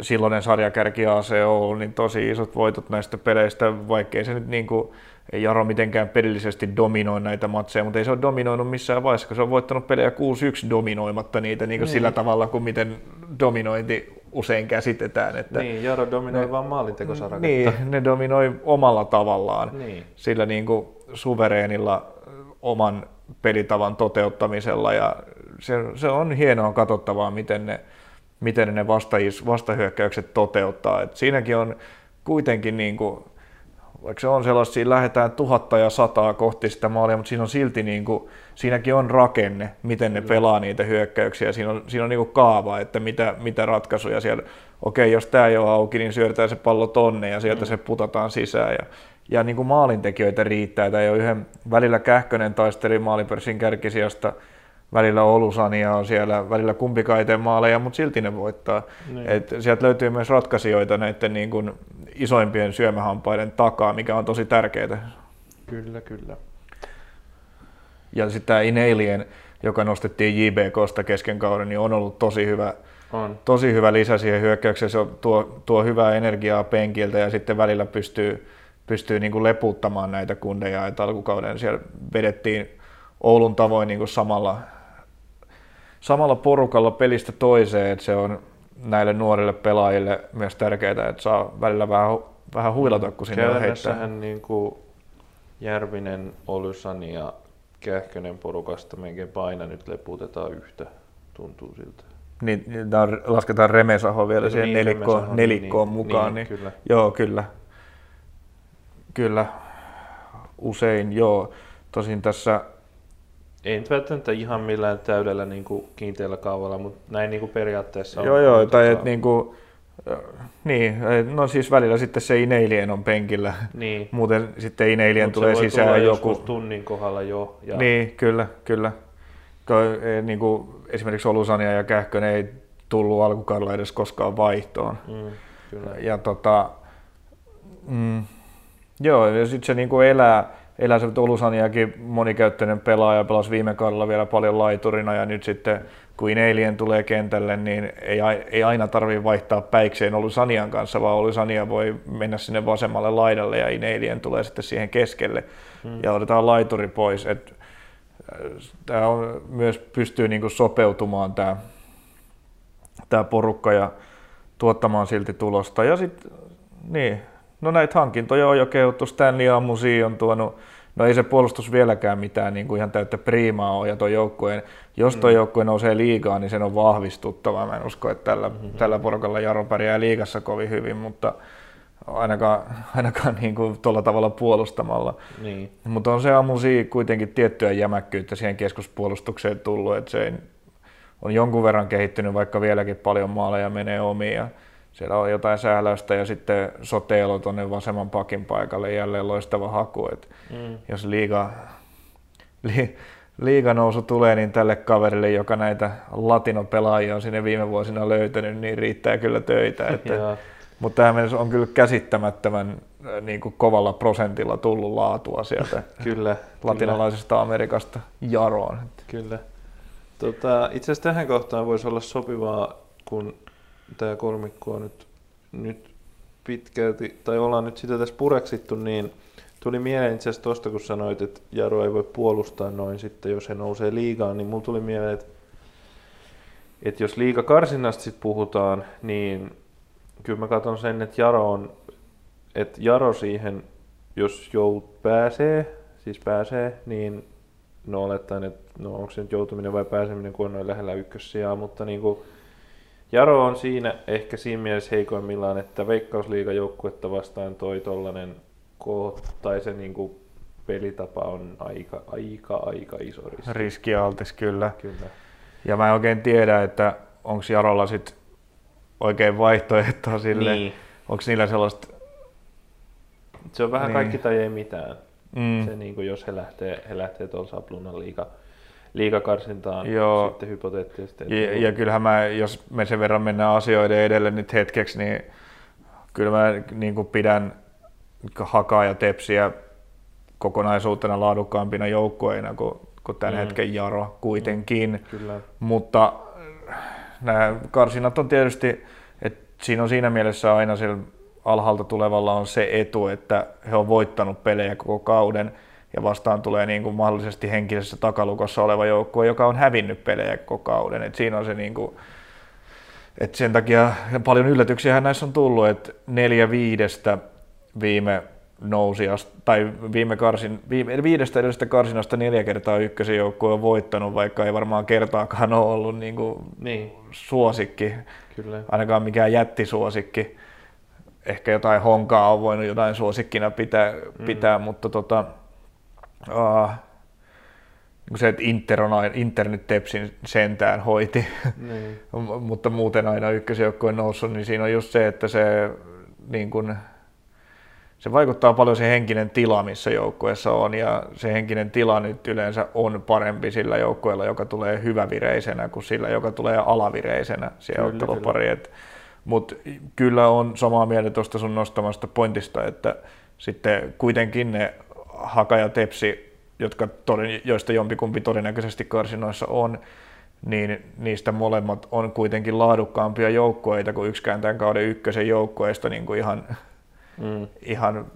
silloinen sarjakärki AC Oulu, niin tosi isot voitot näistä peleistä, vaikkei se nyt niin kuin, ei Jaro mitenkään pelillisesti dominoi näitä matseja, mutta ei se ole dominoinut missään vaiheessa, kun se on voittanut pelejä 6-1 dominoimatta niitä niin kuin Niin. sillä tavalla kuin miten dominointi usein käsitetään. Että, Niin, Jaro dominoi Ne- vaan maalintekosaraketta. niin, ne dominoi omalla tavallaan Niin. sillä niin kuin suvereenilla oman pelitavan toteuttamisella ja se, se on hienoa katsottavaa, miten ne, miten ne vastajis, vastahyökkäykset toteuttaa. Et siinäkin on kuitenkin niin kuin, vaikka se on sellaista, siinä lähdetään tuhatta ja sataa kohti sitä maalia, mutta siinä on silti niin kuin, siinäkin on rakenne, miten ne pelaa niitä hyökkäyksiä. Siinä on, siinä on niin kuin kaava, että mitä, mitä ratkaisuja siellä, okei, jos tämä ei ole auki, niin syötetään se pallo tonne ja sieltä mm. se putataan sisään. Ja, ja niin kuin maalintekijöitä riittää. Tämä ei ole yhden välillä Kähkönen taisteli maalipörssin kärkisijasta, välillä Olusania on siellä, välillä kumpikaan maaleja, mutta silti ne voittaa. Niin. Et sieltä löytyy myös ratkaisijoita näiden niin kuin isoimpien syömähampaiden takaa, mikä on tosi tärkeää. Kyllä, kyllä. Ja sitten tämä Inalien, joka nostettiin JBKsta kesken kauden, niin on ollut tosi hyvä, on. tosi hyvä lisä siihen hyökkäykseen. Se tuo, tuo hyvää energiaa penkiltä ja sitten välillä pystyy, pystyy niin kuin leputtamaan näitä kundeja. Et alkukauden siellä vedettiin Oulun tavoin niin kuin samalla, samalla porukalla pelistä toiseen, että se on näille nuorille pelaajille myös tärkeää, että saa välillä vähän, vähän huilata, kun sinne heittää. niin kuin Järvinen, Olysani ja Kähkönen porukasta melkein paina nyt leputetaan yhtä, tuntuu siltä. Niin, lasketaan Remesaho vielä siihen niin, nelikkoon, niin, nelikkoon niin, mukaan. Niin, niin, kyllä. Joo, kyllä. Kyllä, usein joo. Tosin tässä ei nyt välttämättä ihan millään täydellä niin kuin kiinteällä kaavalla, mutta näin niin kuin periaatteessa on. Joo, joo, tai et niin kuin, niin, no siis välillä sitten se Ineilien on penkillä. Niin. Muuten sitten Ineilien Mut tulee sisään joku. tunnin kohdalla jo. Ja... Niin, kyllä, kyllä. Niin kuin esimerkiksi Olusania ja Kähkönen ei tullut alkukaudella edes koskaan vaihtoon. Mm, kyllä. Ja tota, mm, joo, ja sitten se niin kuin elää, elää se Olusaniakin monikäyttöinen pelaaja, pelasi viime kaudella vielä paljon laiturina ja nyt sitten kun Ineilien tulee kentälle, niin ei, ei aina tarvitse vaihtaa päikseen Olusanian kanssa, vaan Olusania voi mennä sinne vasemmalle laidalle ja Ineilien tulee sitten siihen keskelle hmm. ja otetaan laituri pois. Et, äh, tämä on, myös pystyy niinku sopeutumaan tämä, tämä porukka ja tuottamaan silti tulosta. Ja sitten, niin, no näitä hankintoja on jo kehuttu, Stanley Amusi on tuonut No ei se puolustus vieläkään mitään niin kuin ihan täyttä priimaa ole, ja tuo joukkueen, jos tuo mm. joukkue nousee liigaan, niin sen on vahvistuttava. Mä en usko, että tällä, mm-hmm. tällä porukalla Jaro pärjää liigassa kovin hyvin, mutta ainakaan, ainakaan niin kuin tuolla tavalla puolustamalla. Niin. Mutta on se Amusi kuitenkin tiettyä jämäkkyyttä siihen keskuspuolustukseen tullut, että se on jonkun verran kehittynyt, vaikka vieläkin paljon maaleja menee omiin. Siellä on jotain sähläystä ja sitten Soteelo tuonne vasemman pakin paikalle jälleen loistava haku. Et mm. Jos liiga, li, liiga nousu tulee, niin tälle kaverille, joka näitä latinopelaajia on sinne viime vuosina löytänyt, niin riittää kyllä töitä. Että, mutta tähän mennessä on kyllä käsittämättömän äh, niin kuin kovalla prosentilla tullut laatua sieltä kyllä, latinalaisesta kyllä. Amerikasta jaroon. Kyllä. Tota, itse asiassa tähän kohtaan voisi olla sopivaa, kun tämä kolmikko on nyt, nyt pitkälti, tai ollaan nyt sitä tässä pureksittu, niin tuli mieleen itse asiassa tuosta, kun sanoit, että Jaro ei voi puolustaa noin sitten, jos he nousee liigaan, niin mulla tuli mieleen, että, että jos liiga karsinnasta sitten puhutaan, niin kyllä mä katson sen, että Jaro on, että Jaro siihen, jos jout pääsee, siis pääsee, niin no olettaen, että no onko se nyt joutuminen vai pääseminen, kun on noin lähellä ykkössijaa, mutta niin kuin, Jaro on siinä ehkä siinä mielessä heikoimmillaan, että veikkausliigajoukkuetta vastaan toi tollanen tai se niinku pelitapa on aika, aika, aika iso riski. Riskialtis, kyllä. kyllä. Ja mä en oikein tiedä, että onko Jarolla sit oikein vaihtoehtoa sille, niin. onko niillä sellaista... Se on vähän niin. kaikki tai ei mitään. Mm. Se, niin kuin, jos he lähtee, he lähtee tuolla Saplunan liiga liikakarsintaan Joo. sitten hypoteettisesti. Ja, ja kyllähän mä, jos me sen verran mennään asioiden edelle nyt hetkeksi, niin kyllä mä niin kuin pidän hakaa ja tepsiä kokonaisuutena laadukkaampina joukkueina kuin, kuin tämän mm. hetken Jaro kuitenkin. Mm, kyllä. Mutta nämä karsinat on tietysti, että siinä on siinä mielessä aina sillä alhaalta tulevalla on se etu, että he on voittanut pelejä koko kauden ja vastaan tulee niin kuin mahdollisesti henkisessä takalukossa oleva joukkue, joka on hävinnyt pelejä koko kauden. Et siinä on se niin kuin, et sen takia paljon yllätyksiä näissä on tullut, että neljä viidestä viime, nousi, tai viime karsin, viime, viidestä edellisestä karsinasta neljä kertaa ykkösen joukkue on voittanut, vaikka ei varmaan kertaakaan ole ollut niin kuin Niin, suosikki, kyllä. ainakaan mikään jättisuosikki. Ehkä jotain honkaa on voinut jotain suosikkina pitää, Mm. pitää mutta tota, uh, se, että Inter, on aina, Inter nyt Tepsin sentään hoiti, Niin. mutta muuten aina ykkösjoukkojen noussut, niin siinä on just se, että se, niin kun, se vaikuttaa paljon se henkinen tila, missä joukkueessa on, ja se henkinen tila nyt yleensä on parempi sillä joukkueella, joka tulee hyvävireisenä, kuin sillä, joka tulee alavireisenä siihen Kyllä, ottelupariin. Mutta kyllä on samaa mieltä tuosta sun nostamasta pointista, että sitten kuitenkin ne Haka ja Tepsi, jotka toden, joista jompikumpi todennäköisesti karsinoissa on, niin niistä molemmat on kuitenkin laadukkaampia joukkueita kuin yksikään tämän kauden ykkösen joukkueista niin kuin ihan, Mm. ihan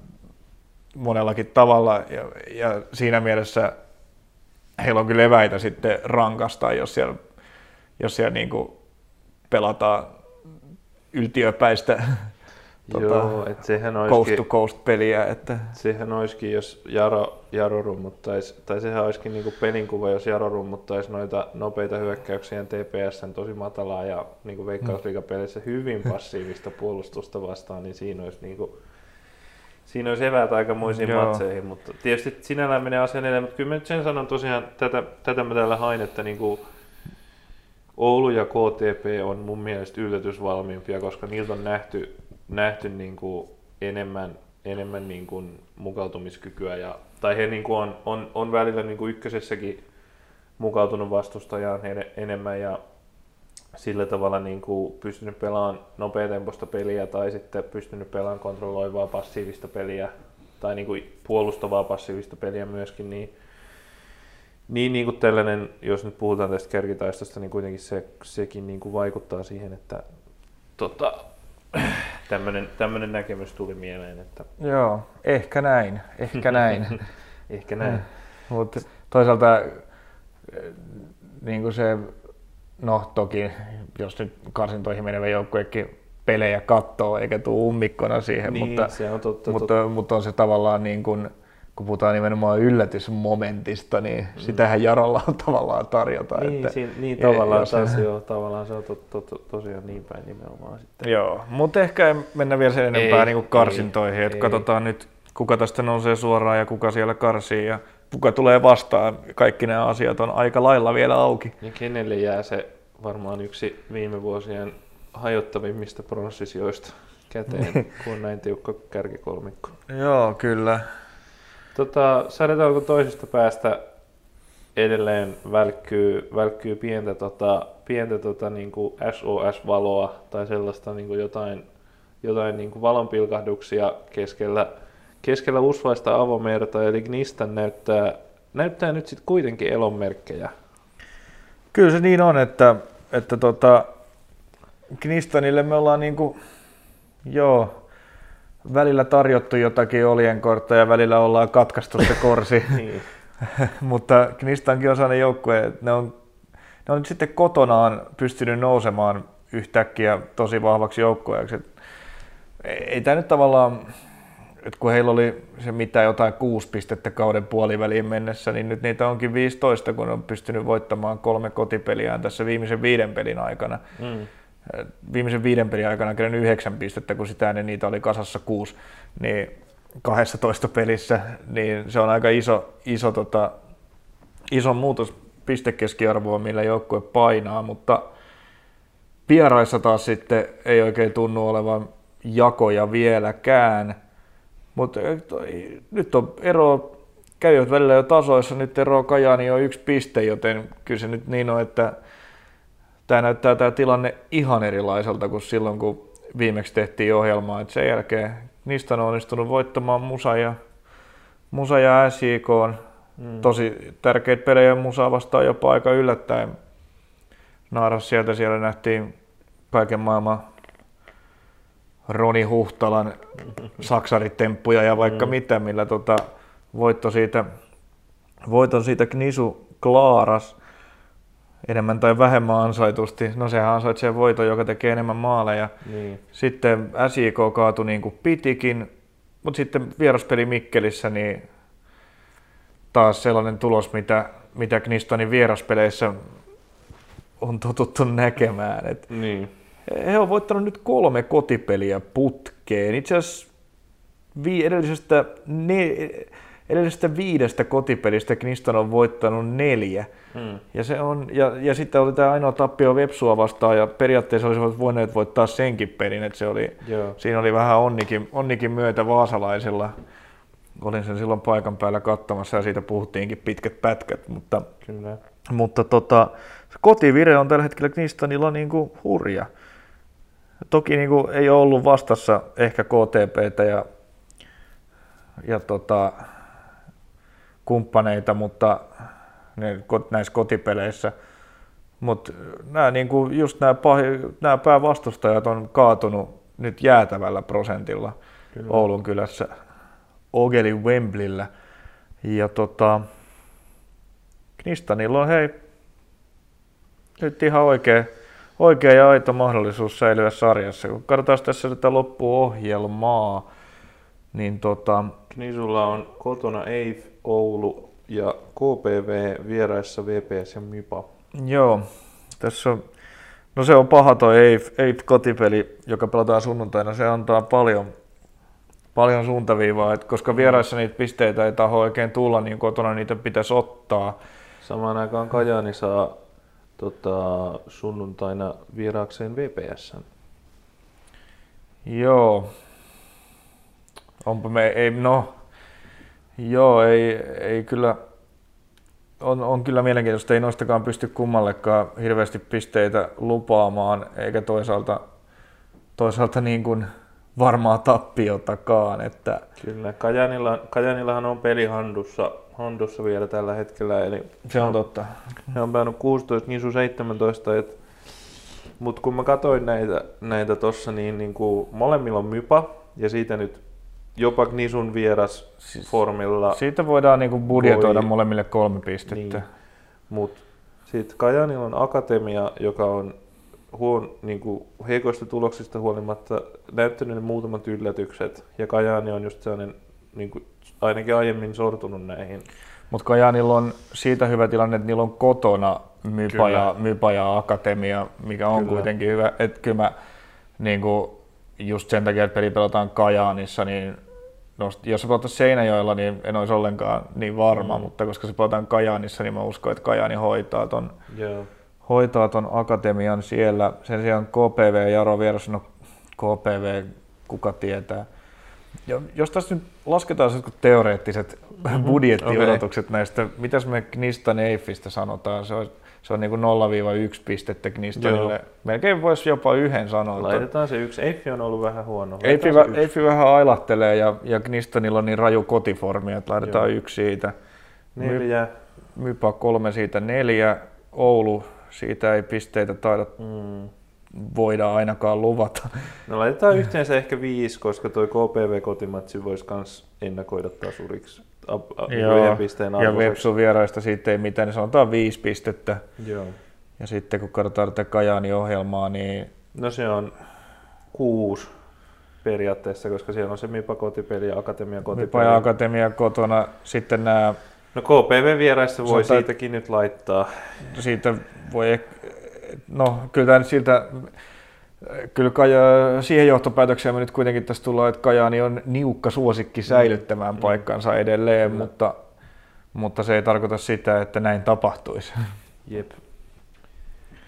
monellakin tavalla. Ja, ja siinä mielessä heillä on kyllä eväitä sitten rankasta, jos siellä, jos siellä niin kuin pelataan yltiöpäistä tota, Joo, että sehän coast to olisikin, coast peliä. Että, sehän olisikin, jos Jaro, Jaro rummuttaisi, tai sehän olisikin niinku pelinkuva, jos Jaro rummuttaisi noita nopeita hyökkäyksiä TPSn tosi matalaa ja niinku veikkausliigapelissä hyvin passiivista puolustusta vastaan, niin siinä olisi niinku, Siinä olisi eväät aikamoisiin Joo. matseihin, mutta tietysti sinällään menee asian edelleen, mutta kyllä mä nyt sen sanon tosiaan, tätä, tätä mä täällä hain, että niinku Oulu ja KTP on mun mielestä yllätysvalmiimpia, koska niiltä on nähty, nähty niinku enemmän, enemmän niinku mukautumiskykyä, ja, tai he niinku on, on, on välillä niinku ykkösessäkin mukautunut vastustajaan ene- enemmän ja sillä tavalla niin kuin pystynyt pelaamaan nopeatempoista peliä tai sitten pystynyt pelaamaan kontrolloivaa passiivista peliä tai niin kuin puolustavaa passiivista peliä myöskin, niin, niin, niin kuin tällainen, jos nyt puhutaan tästä kärkitaistosta, niin kuitenkin se, sekin niin kuin vaikuttaa siihen, että tota, tämmöinen, tämmöinen näkemys tuli mieleen, että joo, ehkä näin, ehkä näin. ehkä näin. Mutta toisaalta eh, niin kuin se, no toki, jos nyt karsintoihin menevä joukkuekin pelejä kattoo eikä tuu ummikkona siihen, Niin, mutta, se on totta, mutta, mutta on se tavallaan niin kuin, kun puhutaan nimenomaan yllätysmomentista, niin sitähän Jarolla on tavallaan tarjota. Niin, että, siinä, niin tavallaan jos- taas joo, tavallaan se on to, to, to, tosiaan niin päin nimenomaan sitten. Joo, mutta ehkä ei mennä vielä sen enempää Ei, niin kuin karsintoihin, ei, että ei. katsotaan nyt, kuka tästä nousee suoraan ja kuka siellä karsii ja kuka tulee vastaan. Kaikki nämä asiat on aika lailla vielä auki. Ja kenelle jää se varmaan yksi viime vuosien hajottavimmista pronssisijoista käteen, kun on näin tiukka kärkikolmikko. Joo, kyllä. Tota, sadetaulko toisesta päästä edelleen välkkyy, välkkyy pientä, tota, pientä tota, niin kuin SOS-valoa tai sellaista niin kuin jotain, jotain niin kuin valonpilkahduksia keskellä, keskellä usvaista avomerta, eli Gnistan näyttää, näyttää nyt sitten kuitenkin elonmerkkejä. Kyllä se niin on, että, että tota, Knistanille me ollaan niinku, joo, välillä tarjottu jotakin oljenkortta ja välillä ollaan katkaistu se korsi. Niin. Mutta Knistankin on sellainen joukkue, että ne on, ne on nyt sitten kotonaan pystynyt nousemaan yhtäkkiä tosi vahvaksi joukkueeksi. Ei tämä nyt tavallaan, että kun heillä oli se mitä jotain kuusi pistettä kauden puoliväliin mennessä, niin nyt niitä onkin 15, kun on pystynyt voittamaan kolme kotipeliään tässä viimeisen viiden pelin aikana. Mm. Viimeisen viiden pelin aikana kerännyt yhdeksän pistettä, kun sitä ennen niitä oli kasassa kuusi, niin 12 pelissä, niin se on aika iso, iso, tota, iso muutos pistekeskiarvoa, millä joukkue painaa, mutta vieraissa taas sitten ei oikein tunnu olevan jakoja vieläkään. Mutta nyt on ero, kävivät välillä jo tasoissa, nyt ero Kajani on yksi piste, joten kyllä se nyt niin on, että tämä näyttää tämä tilanne ihan erilaiselta kuin silloin, kun viimeksi tehtiin ohjelmaa. Et sen jälkeen niistä on onnistunut voittamaan Musa ja, Musa ja SJK. On Mm. tosi tärkeitä pelejä Musa vastaan jopa aika yllättäen. Naaras sieltä siellä nähtiin kaiken maailman Roni Huhtalan saksaritemppuja ja vaikka Mm. mitä, millä tota, voitto siitä, voiton siitä Knisu klaaras enemmän tai vähemmän ansaitusti. No sehän ansaitsee voiton, joka tekee enemmän maaleja. Niin. Sitten SJK kaatui niin kuin pitikin, mutta sitten vieraspeli Mikkelissä, niin taas sellainen tulos, mitä, mitä Knistonin vieraspeleissä on totuttu näkemään. Et Niin. he on voittanut nyt kolme kotipeliä putkeen. Itse asiassa vi- edellisestä, ne, edellisestä viidestä kotipelistä Kniston on voittanut neljä. Mm. Ja, se on, ja, ja sitten oli tämä ainoa tappio Vepsua vastaan, ja periaatteessa olisivat voineet voittaa senkin pelin, että se oli, Joo. siinä oli vähän onnikin, onnikin myötä vaasalaisilla. Olin sen silloin paikan päällä katsomassa ja siitä puhuttiinkin pitkät pätkät, mutta, Kyllä. mutta tota, kotivire on tällä hetkellä Knistonilla niin kuin hurja. Toki niin kuin ei ole ollut vastassa ehkä KTPtä ja, ja tota, kumppaneita, mutta ne, näissä kotipeleissä. Mutta nämä, niin kuin, just nämä, pahi, nämä päävastustajat on kaatunut nyt jäätävällä prosentilla Kyllä. Oulun kylässä Ogeli Wembleyllä. Ja tota, Knistanilla on hei, nyt ihan oikea, oikea ja aito mahdollisuus säilyä sarjassa. Kun katsotaan tässä tätä loppuohjelmaa, niin tota, Knisulla on kotona EIF, Oulu ja KPV vieraissa VPS ja MIPA. Joo, tässä on, no se on paha toi EIF, EIF kotipeli, joka pelataan sunnuntaina, se antaa paljon, paljon suuntaviivaa, että koska vieraissa niitä pisteitä ei taho oikein tulla, niin kotona niitä pitäisi ottaa. Samaan aikaan Kajaani saa tota, sunnuntaina vieraakseen VPS. Joo, onpa me, ei, no, joo, ei, ei kyllä, on, on kyllä mielenkiintoista, ei noistakaan pysty kummallekaan hirveästi pisteitä lupaamaan, eikä toisaalta, toisaalta niin kuin varmaa tappiotakaan, että Kyllä, Kajanilla, Kajanillahan on peli handussa, handussa vielä tällä hetkellä, eli se on totta. he on päänyt 16, Nisu 17, et, mutta kun mä katsoin näitä, näitä tossa, niin, niin kuin molemmilla on mypa, ja siitä nyt jopa Nisun vieras Siis- formilla, Siitä voidaan niin kuin budjetoida Voi. molemmille kolme pistettä. Niin. mutta sitten Kajanilla on akatemia, joka on huon, niin kuin heikoista tuloksista huolimatta näyttänyt ne muutamat yllätykset, ja Kajani on just sellainen, niin kuin, ainakin aiemmin sortunut näihin. Mutta Kajaanilla on siitä hyvä tilanne, että niillä on kotona Mypa Kyllä. ja, Mypa ja Akatemia, mikä on Kyllä. kuitenkin hyvä. Että kyllä mä niin kuin, just sen takia, että peli pelataan Kajaanissa, niin no, jos se pelataan Seinäjoella, niin en olisi ollenkaan niin varma, Mm. mutta koska se pelataan Kajaanissa, niin mä uskon, että Kajaani hoitaa ton, Joo. hoitaa ton akatemian siellä. Sen sijaan KPV ja Jaro vieressä, no KPV, kuka tietää. Ja jos tässä nyt lasketaan sellaiset teoreettiset mm-hmm. budjettiodotukset näistä, mitäs me Knistan Eiffistä sanotaan, se on, se on niin kuin 0-1 pistettä Knistanille. Joo. Melkein voisi jopa yhden sanoa. Laitetaan se yksi. Eiffi on ollut vähän huono. Eiffi, vä- Eiffi vähän ailahtelee ja, ja Knistanilla on niin raju kotiformi, että laitetaan Joo. yksi siitä. Neljä. Mypa kolme siitä neljä. Oulu, siitä ei pisteitä taida Mm. voida ainakaan luvata. No laitetaan yhteensä ehkä viisi, koska toi KPV-kotimatsi voisi kans ennakoida tasuriksi. Yhden pisteen ja arvoiseksi. Vepsun vieraista siitä ei mitään, niin sanotaan viisi pistettä. Joo. Ja sitten kun katsotaan tätä Kajaani ohjelmaa, niin No se on kuusi periaatteessa, koska siellä on se MIPA kotipeli ja Akatemia kotipeli. ja Akatemia kotona, sitten nämä, No KPV vieraissa voi Sanotaan, siitäkin nyt laittaa. siitä voi, no kyllä tämä nyt siltä, kyllä Kaja, siihen johtopäätökseen me nyt kuitenkin tässä tullaan, että Kajaani on niukka suosikki säilyttämään Mm. paikkansa edelleen, Kyllä. mutta, mutta se ei tarkoita sitä, että näin tapahtuisi. Jep.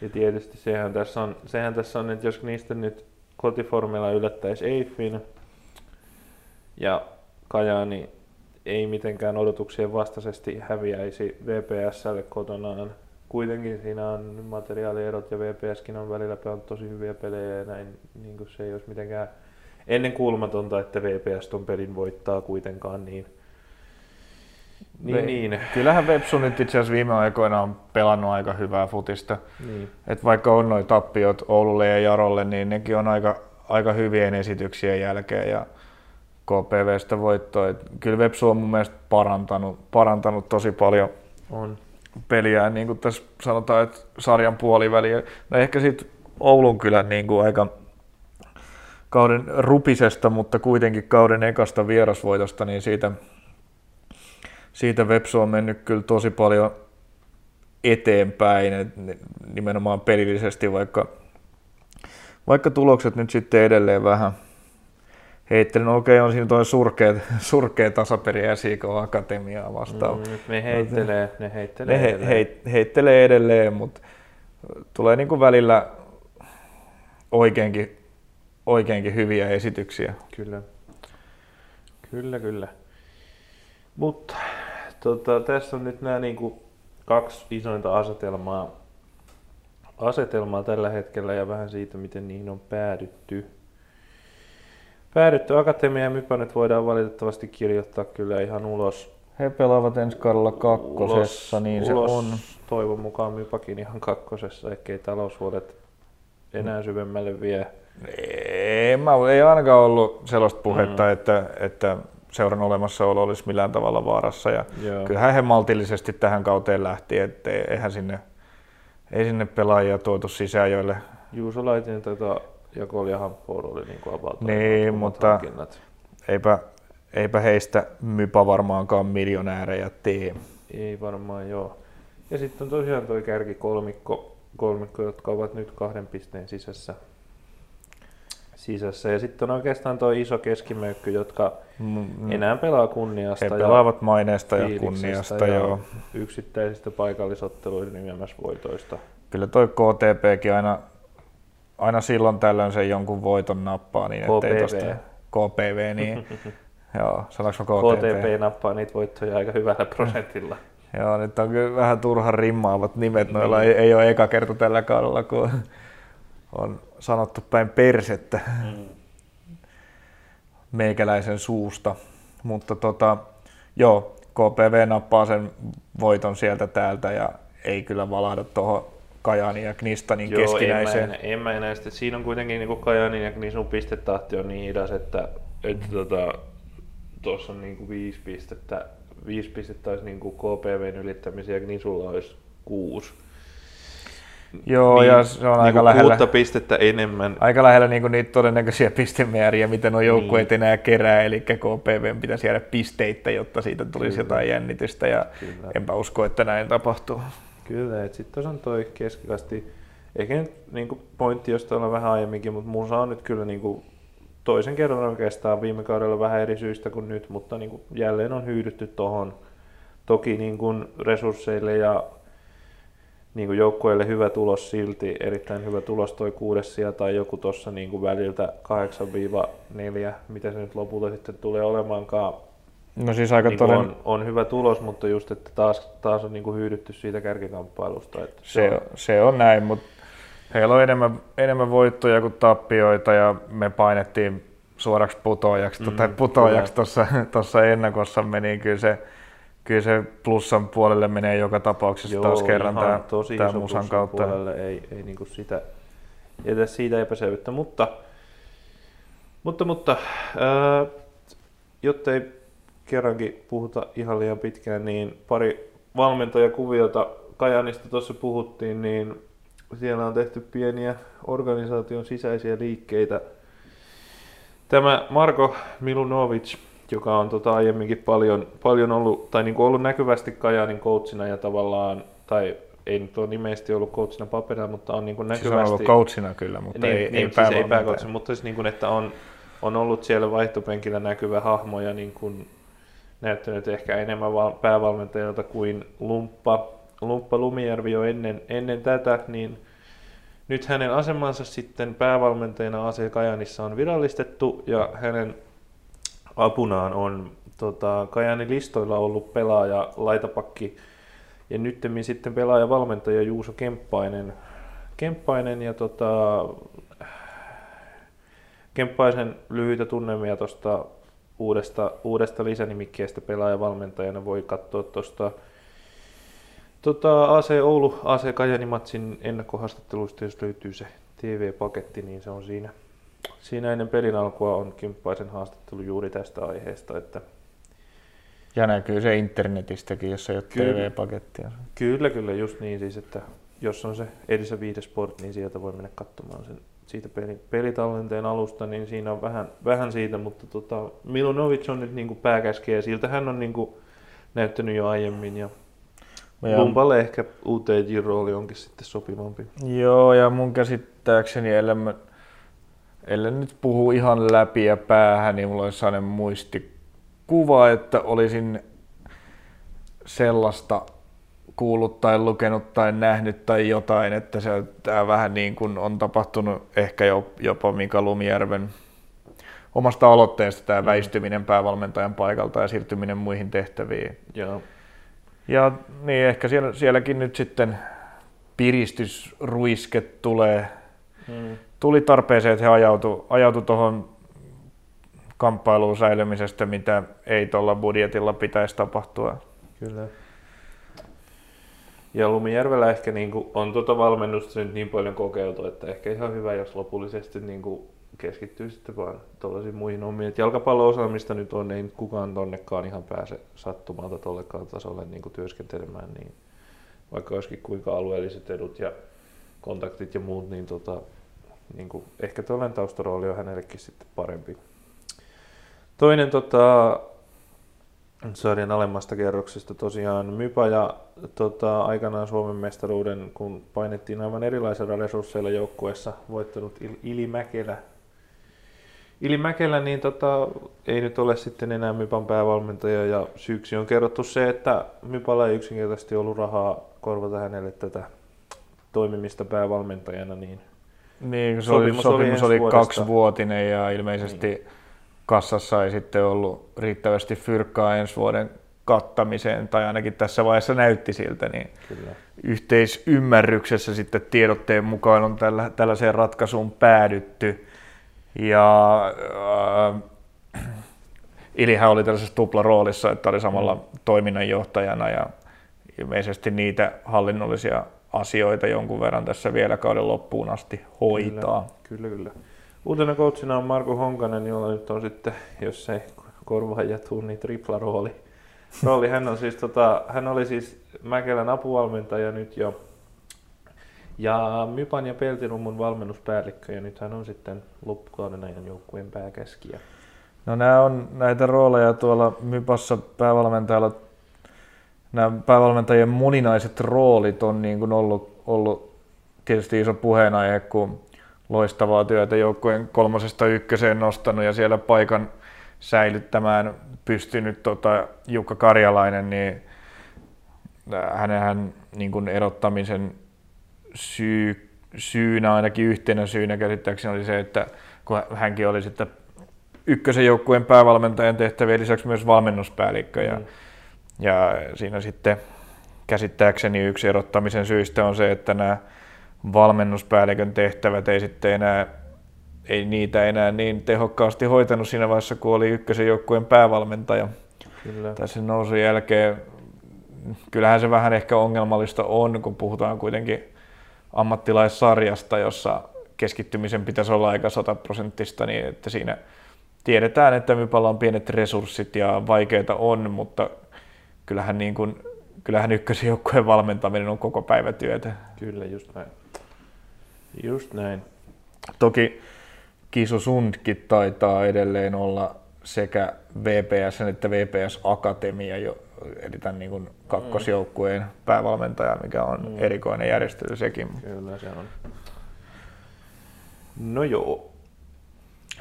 Ja tietysti sehän tässä on, sehän tässä on että jos niistä nyt kotiformilla yllättäisi Eiffin ja Kajaani ei mitenkään odotuksien vastaisesti häviäisi VPSlle kotonaan. Kuitenkin siinä on materiaalierot ja VPSkin on välillä pelannut tosi hyviä pelejä ja näin niin kuin se ei olisi mitenkään ennen kuulmatonta, että VPS ton pelin voittaa kuitenkaan niin. Niin, Ve- niin. Kyllähän Vepsu nyt itse asiassa viime aikoina on pelannut aika hyvää futista. niin. Et vaikka on noin tappiot Oululle ja Jarolle, niin nekin on aika, aika hyvien esityksien jälkeen ja KPVstä voittoa. Et kyllä Vepsu on mun mielestä parantanut, parantanut tosi paljon On. Peliään, niin kuin tässä sanotaan, että sarjan puoliväli. No ehkä sitten Oulun kyllä niin kuin aika, kauden rupisesta, mutta kuitenkin kauden ekasta vierasvoitosta, niin siitä, siitä Vepsu on mennyt kyllä tosi paljon eteenpäin, et nimenomaan pelillisesti, vaikka, vaikka tulokset nyt sitten edelleen vähän heittelin, no okei, on siinä toi surkea, surkea tasaperi ja Akatemiaa vastaan. Mm, ne heittelee, ne heittelee ne he, edelleen. He, heittelee edelleen, mutta tulee niin kuin välillä oikeinkin, oikeinkin hyviä esityksiä. Kyllä, kyllä, kyllä. Mutta tota, tässä on nyt nämä niin kuin kaksi isointa asetelmaa, asetelmaa tällä hetkellä ja vähän siitä, miten niihin on päädytty. Päädytty Akatemia ja Mypänet voidaan valitettavasti kirjoittaa kyllä ihan ulos. He pelaavat ensi kaudella kakkosessa, ulos, niin se ulos, on. Toivon mukaan Mypakin ihan kakkosessa, ei talousvuodet enää syvemmälle vie. Ei, mä, ei ainakaan ollut sellaista puhetta, mm. että, että seuran olemassaolo olisi millään tavalla vaarassa. Ja kyllähän he maltillisesti tähän kauteen lähti, että eihän sinne, ei sinne pelaajia tuotu sisään, joille... Juuso Laitinen tätä Jakol ja Hampur oli niin kuin Niin, mutta eipä, eipä heistä mypä varmaankaan miljonäärejä tee. Ei varmaan joo. Ja sitten on tosiaan tuo kärki kolmikko, kolmikko, jotka ovat nyt kahden pisteen sisässä. sisässä. Ja sitten on oikeastaan tuo iso keskimöykky, jotka mm, enää pelaa kunniasta. He pelaavat maineesta ja kunniasta, ja joo. Yksittäisistä paikallisotteluiden voitoista. Kyllä toi KTPkin aina, aina silloin tällöin sen jonkun voiton nappaa. Niin KPV. Tosta, KPV, niin joo, sanoinko KTP? KTP nappaa niitä voittoja aika hyvällä prosentilla. Joo, nyt on kyllä vähän turhan rimmaavat nimet, noilla ei, ei ole eka kerta tällä kaudella, kun on sanottu päin persettä mm. meikäläisen suusta. Mutta tota, joo, KPV nappaa sen voiton sieltä täältä ja ei kyllä valahda tuohon Kajanin ja Knistanin Joo, keskinäiseen. En mä, en, en mä enää. Sitten siinä on kuitenkin niin Kajanin ja Knisun pistetahti on niin hidas, että, että tota, tuossa on niin kuin viisi pistettä viisi pistettä olisi niin kuin KPVn ylittämisiä, niin sulla olisi kuusi. Joo, niin, ja se on niin aika lähellä. Kuutta pistettä enemmän. Aika lähellä niin kuin niitä todennäköisiä pistemääriä, miten on joukkueet niin. enää kerää, eli KPV pitäisi jäädä pisteitä, jotta siitä tulisi Kyllä. jotain jännitystä, ja Kyllä. enpä usko, että näin tapahtuu. Kyllä, että sitten on toi keskikasti, ehkä nyt niin kuin pointti, josta ollaan vähän aiemminkin, mutta mulla on nyt kyllä niin kuin toisen kerran oikeastaan viime kaudella vähän eri syistä kuin nyt, mutta niin kuin jälleen on hyydytty tuohon. Toki niin kuin resursseille ja niin kuin joukkueelle hyvä tulos silti, erittäin hyvä tulos toi kuudes sija tai joku tuossa niin kuin väliltä 8-4, mitä se nyt lopulta sitten tulee olemaankaan. No siis aika niin toden... on, on, hyvä tulos, mutta just, että taas, taas on niin kuin hyydytty siitä kärkikamppailusta. Että se, se, on, se on näin, mutta Heillä on enemmän, enemmän voittoja kuin tappioita ja me painettiin suoraksi putoajaksi, mm, tai putoajaksi tuossa ennakossa meni kyllä se, kyllä se plussan puolelle menee joka tapauksessa Joo, taas kerran tämä, tosi tämä musan kautta. Puolelle ei, ei niinku sitä jätä siitä epäselvyyttä, mutta, mutta, mutta ää, jotta ei kerrankin puhuta ihan liian pitkään, niin pari valmentajakuviota Kajanista tuossa puhuttiin, niin siellä on tehty pieniä organisaation sisäisiä liikkeitä. Tämä Marko Milunovic, joka on tota aiemminkin paljon, paljon ollut, tai niin kuin ollut näkyvästi Kajanin coachina ja tavallaan, tai ei nyt ole nimeisesti ollut coachina paperilla, mutta on niin kuin näkyvästi... Siis on ollut coachina kyllä, mutta niin, ei, niin, ei, siis ei mutta siis niin kuin, että on, on ollut siellä vaihtopenkillä näkyvä hahmo ja niin kuin näyttänyt ehkä enemmän päävalmentajalta kuin lumppa Lumppa Lumijärvi jo ennen, ennen tätä, niin nyt hänen asemansa sitten päävalmentajana AC Kajanissa on virallistettu ja hänen apunaan on tota, Kajanin listoilla ollut pelaaja laitapakki ja nyt sitten pelaaja valmentaja Juuso Kemppainen. Kemppainen ja tota, Kemppaisen lyhyitä tunnelmia tuosta uudesta, uudesta lisänimikkeestä pelaajavalmentajana voi katsoa tuosta Tota, AC Oulu, AC Kajani-matsin ennakkohaastatteluista, jos löytyy se TV-paketti, niin se on siinä. Siinä ennen pelin alkua on Kimppaisen haastattelu juuri tästä aiheesta. Että ja näkyy se internetistäkin, jos ei ole kyllä, TV-pakettia. Kyllä, kyllä, just niin siis, että jos on se Elisa Viide Sport, niin sieltä voi mennä katsomaan sen siitä peli, pelitallenteen alusta, niin siinä on vähän, vähän siitä, mutta tota, Milunovic on nyt niin kuin pääkäskiä ja siltä hän on niin kuin näyttänyt jo aiemmin ja Ja- Lumpalle ehkä UTG-rooli onkin sitten sopivampi. Joo, ja mun käsittääkseni, ellei, mä, ellei nyt puhu ihan läpi ja päähän, niin mulla olisi sellainen muistikuva, että olisin sellaista kuullut tai lukenut tai nähnyt tai jotain, että se tää vähän niin kuin on tapahtunut ehkä jo, jopa Mika Lumijärven omasta aloitteesta tämä väistyminen päävalmentajan paikalta ja siirtyminen muihin tehtäviin. Ja Ja niin ehkä siellä, sielläkin nyt sitten piristysruiske tulee, mm, tuli tarpeeseen, että he ajautu, ajautu tuohon kamppailuun säilymisestä, mitä ei tuolla budjetilla pitäisi tapahtua. Kyllä. Ja Lumijärvellä ehkä niin kuin, on tuota valmennusta nyt niin paljon kokeiltu, että ehkä ihan hyvä, jos lopullisesti niin kuin, keskittyy sitten vaan tuollaisiin muihin omiin. Et jalkapallo-osaamista nyt on, ei kukaan tonnekaan ihan pääse sattumalta tollekaan tasolle niin kuin työskentelemään, niin vaikka olisikin kuinka alueelliset edut ja kontaktit ja muut, niin, tota, niin kuin, ehkä tuollainen taustarooli on hänellekin sitten parempi. Toinen tota, sarjan alemmasta kerroksesta tosiaan Mypa ja tota, aikanaan Suomen mestaruuden, kun painettiin aivan erilaisilla resursseilla joukkueessa, voittanut Il- Ili Mäkelä. Ili Mäkelä niin tota, ei nyt ole sitten enää Mypan päävalmentaja ja syyksi on kerrottu se, että Mypalla ei yksinkertaisesti ollut rahaa korvata hänelle tätä toimimista päävalmentajana, niin Niin, se Sopimus oli, oli sopimus oli kaksivuotinen ja ilmeisesti niin. Kassassa ei sitten ollut riittävästi fyrkkaa ensi vuoden kattamiseen, tai ainakin tässä vaiheessa näytti siltä, niin kyllä. yhteisymmärryksessä sitten tiedotteen mukaan on tällä, tällaiseen ratkaisuun päädytty. Ja äh, Ilihän oli tällaisessa tuplaroolissa, että oli samalla toiminnanjohtajana ja ilmeisesti niitä hallinnollisia asioita jonkun verran tässä vielä kauden loppuun asti hoitaa. Kyllä, kyllä. Uutena coachina on Marko Honkanen, jolla nyt on sitten, jos ei korvaaja tuu, niin tripla rooli. rooli. Hän, on siis, tota, hän oli siis Mäkelän apuvalmentaja nyt jo. Ja Mypan ja Peltirummun valmennuspäällikkö ja nyt hän on sitten loppukauden ajan joukkueen pääkäskijä. No nämä on näitä rooleja tuolla Mypassa päävalmentajalla, nämä päävalmentajien moninaiset roolit on niin kuin ollut, ollut tietysti iso puheenaihe, kun loistavaa työtä joukkueen kolmosesta ykköseen nostanut ja siellä paikan säilyttämään pystynyt tota Jukka Karjalainen, niin hänenhän niin kuin erottamisen syy, syynä, ainakin yhtenä syynä käsittääkseni oli se, että kun hänkin oli sitten ykkösen joukkueen päävalmentajan tehtävien lisäksi myös valmennuspäällikkö. Ja, Mm. ja siinä sitten käsittääkseni yksi erottamisen syistä on se, että nämä valmennuspäällikön tehtävät ei sitten enää ei niitä enää niin tehokkaasti hoitanut siinä vaiheessa, kun oli ykkösen joukkueen päävalmentaja. Kyllä. Tai sen nousun jälkeen, kyllähän se vähän ehkä ongelmallista on, kun puhutaan kuitenkin ammattilaissarjasta, jossa keskittymisen pitäisi olla aika sataprosenttista, niin että siinä tiedetään, että Mypalla on pienet resurssit ja vaikeita on, mutta kyllähän, niin kuin, kyllähän ykkösen joukkueen valmentaminen on koko päivä työtä. Kyllä, just näin. Just näin. Toki Kisu Sundkin taitaa edelleen olla sekä VPS että VPS Akatemia, jo, eli tämän niin kuin kakkosjoukkueen päävalmentaja, mikä on Mm. erikoinen järjestely sekin. Kyllä se on. No joo.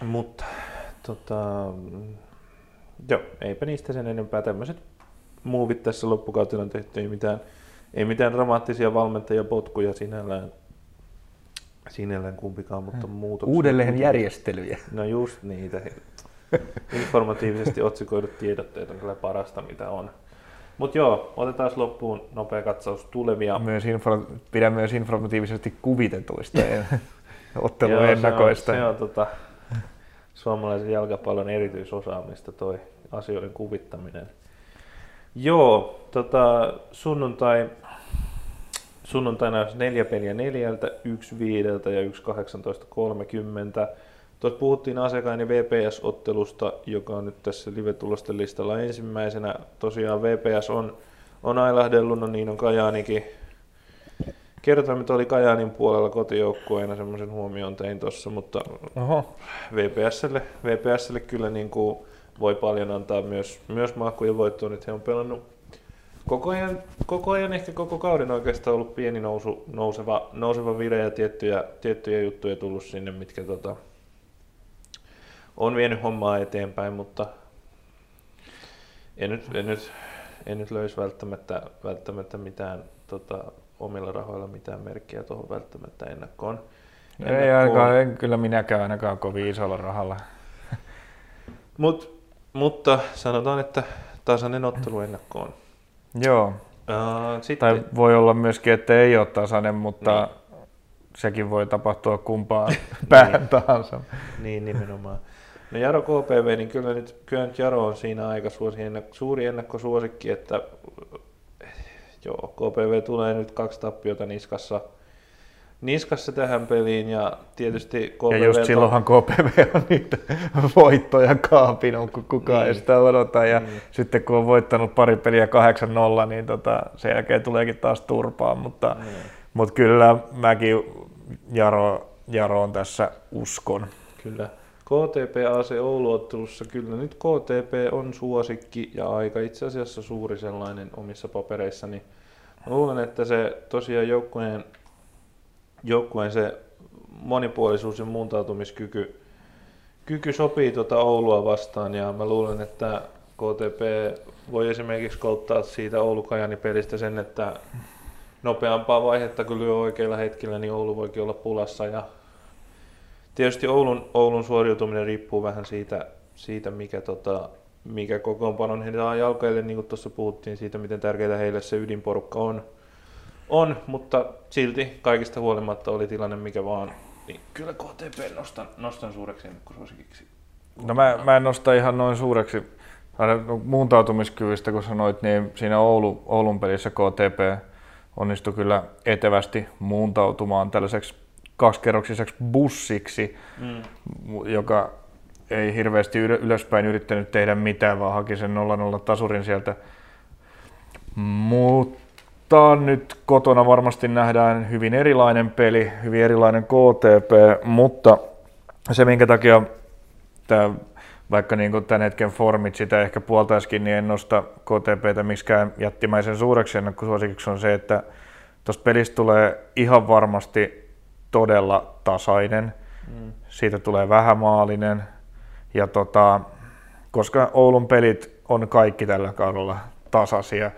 Mutta tota, mm, joo, eipä niistä sen enempää. Tämmöiset muuvit tässä loppukautena on tehty. Ei mitään, ei mitään dramaattisia valmentajapotkuja sinällään, sinällään kumpikaan, mutta muutoksia. Uudelleen järjestelyjä. No just niitä. Informatiivisesti otsikoidut tiedotteet on kyllä parasta mitä on. Mutta joo, otetaan loppuun nopea katsaus tulevia. Myös info, pidän myös informatiivisesti kuvitetuista ottelun ennakoista. Se on, se on tota, suomalaisen jalkapallon erityisosaamista toi asioiden kuvittaminen. Joo, tota, sunnuntai, sunnuntaina olisi neljä peliä neljältä, yksi viideltä ja yksi 18.30. Tuossa puhuttiin Asekain VPS-ottelusta, joka on nyt tässä live-tulosten listalla ensimmäisenä. Tosiaan VPS on, on ailahdellut, no niin on Kajaanikin kertoimet oli Kajaanin puolella kotijoukkueena, semmoisen huomioon tein tuossa, mutta Oho. VPSlle, VPSlle kyllä niin kuin voi paljon antaa myös, myös mahkuja voittoon, että he on pelannut koko ajan, koko ajan ehkä koko kauden oikeastaan ollut pieni nousu, nouseva, nouseva vire ja tiettyjä, tiettyjä juttuja tullut sinne, mitkä tota, on vienyt hommaa eteenpäin, mutta en nyt, en nyt, en nyt löisi välttämättä, välttämättä mitään tota, omilla rahoilla mitään merkkiä tuohon välttämättä ennakkoon. Ei ainakaan, en kyllä minäkään ainakaan kovin isolla rahalla. Mut, mutta sanotaan, että tasainen ottelu ennakkoon. Joo. Uh, sitten, Tai voi olla myöskin, että ei ole tasainen, mutta niin. sekin voi tapahtua kumpaan päähän tahansa. niin, nimenomaan. No Jaro KPV, niin kyllä nyt, kyllä nyt Jaro on siinä aika suosi, ennakko, suuri ennakkosuosikki, että joo, KPV tulee nyt kaksi tappiota niskassa, niskassa tähän peliin ja tietysti KPV... Ja just silloinhan KPV on niitä voittoja kaapinut, kun kukaan niin. ei sitä odota. Ja niin. sitten kun on voittanut pari peliä 8-0, niin tota, sen jälkeen tuleekin taas turpaan. Mutta, niin. mutta kyllä mäkin Jaro, Jaroon tässä uskon. Kyllä. KTP AC Ouluottelussa kyllä nyt KTP on suosikki ja aika itse asiassa suuri sellainen omissa papereissa, niin luulen, että se tosiaan joukkueen, joukkueen se monipuolisuus ja muuntautumiskyky kyky sopii tuota Oulua vastaan ja mä luulen, että KTP voi esimerkiksi kouttaa siitä Oulu-Kajani pelistä sen, että nopeampaa vaihetta lyö oikeilla hetkillä, niin Oulu voikin olla pulassa ja Tietysti Oulun, Oulun suoriutuminen riippuu vähän siitä, siitä mikä, tota, mikä kokoonpanon heillä on jalkoille, niin kuin tuossa puhuttiin siitä, miten tärkeää heille se ydinporukka on. On, mutta silti kaikista huolimatta oli tilanne mikä vaan, niin kyllä KTP nostan, nostan suureksi ennakkosuosikiksi. No mä, mä en nosta ihan noin suureksi. Muuntautumiskyvystä, kun sanoit, niin siinä Oulu, Oulun pelissä KTP onnistui kyllä etevästi muuntautumaan tällaiseksi kaksikerroksiseksi bussiksi, mm. joka ei hirveästi ylöspäin yrittänyt tehdä mitään, vaan haki sen 0-0 tasurin sieltä. Mutta nyt kotona varmasti nähdään hyvin erilainen peli, hyvin erilainen KTP, mutta se minkä takia tämä, vaikka niin tämän hetken formit sitä ehkä puoltaisikin, niin en nosta KTPtä miksikään jättimäisen suureksi ennakkosuosikiksi on se, että tuosta pelistä tulee ihan varmasti todella tasainen. Mm. Siitä tulee vähämaalinen. Ja tota, koska Oulun pelit on kaikki tällä kaudella tasaisia,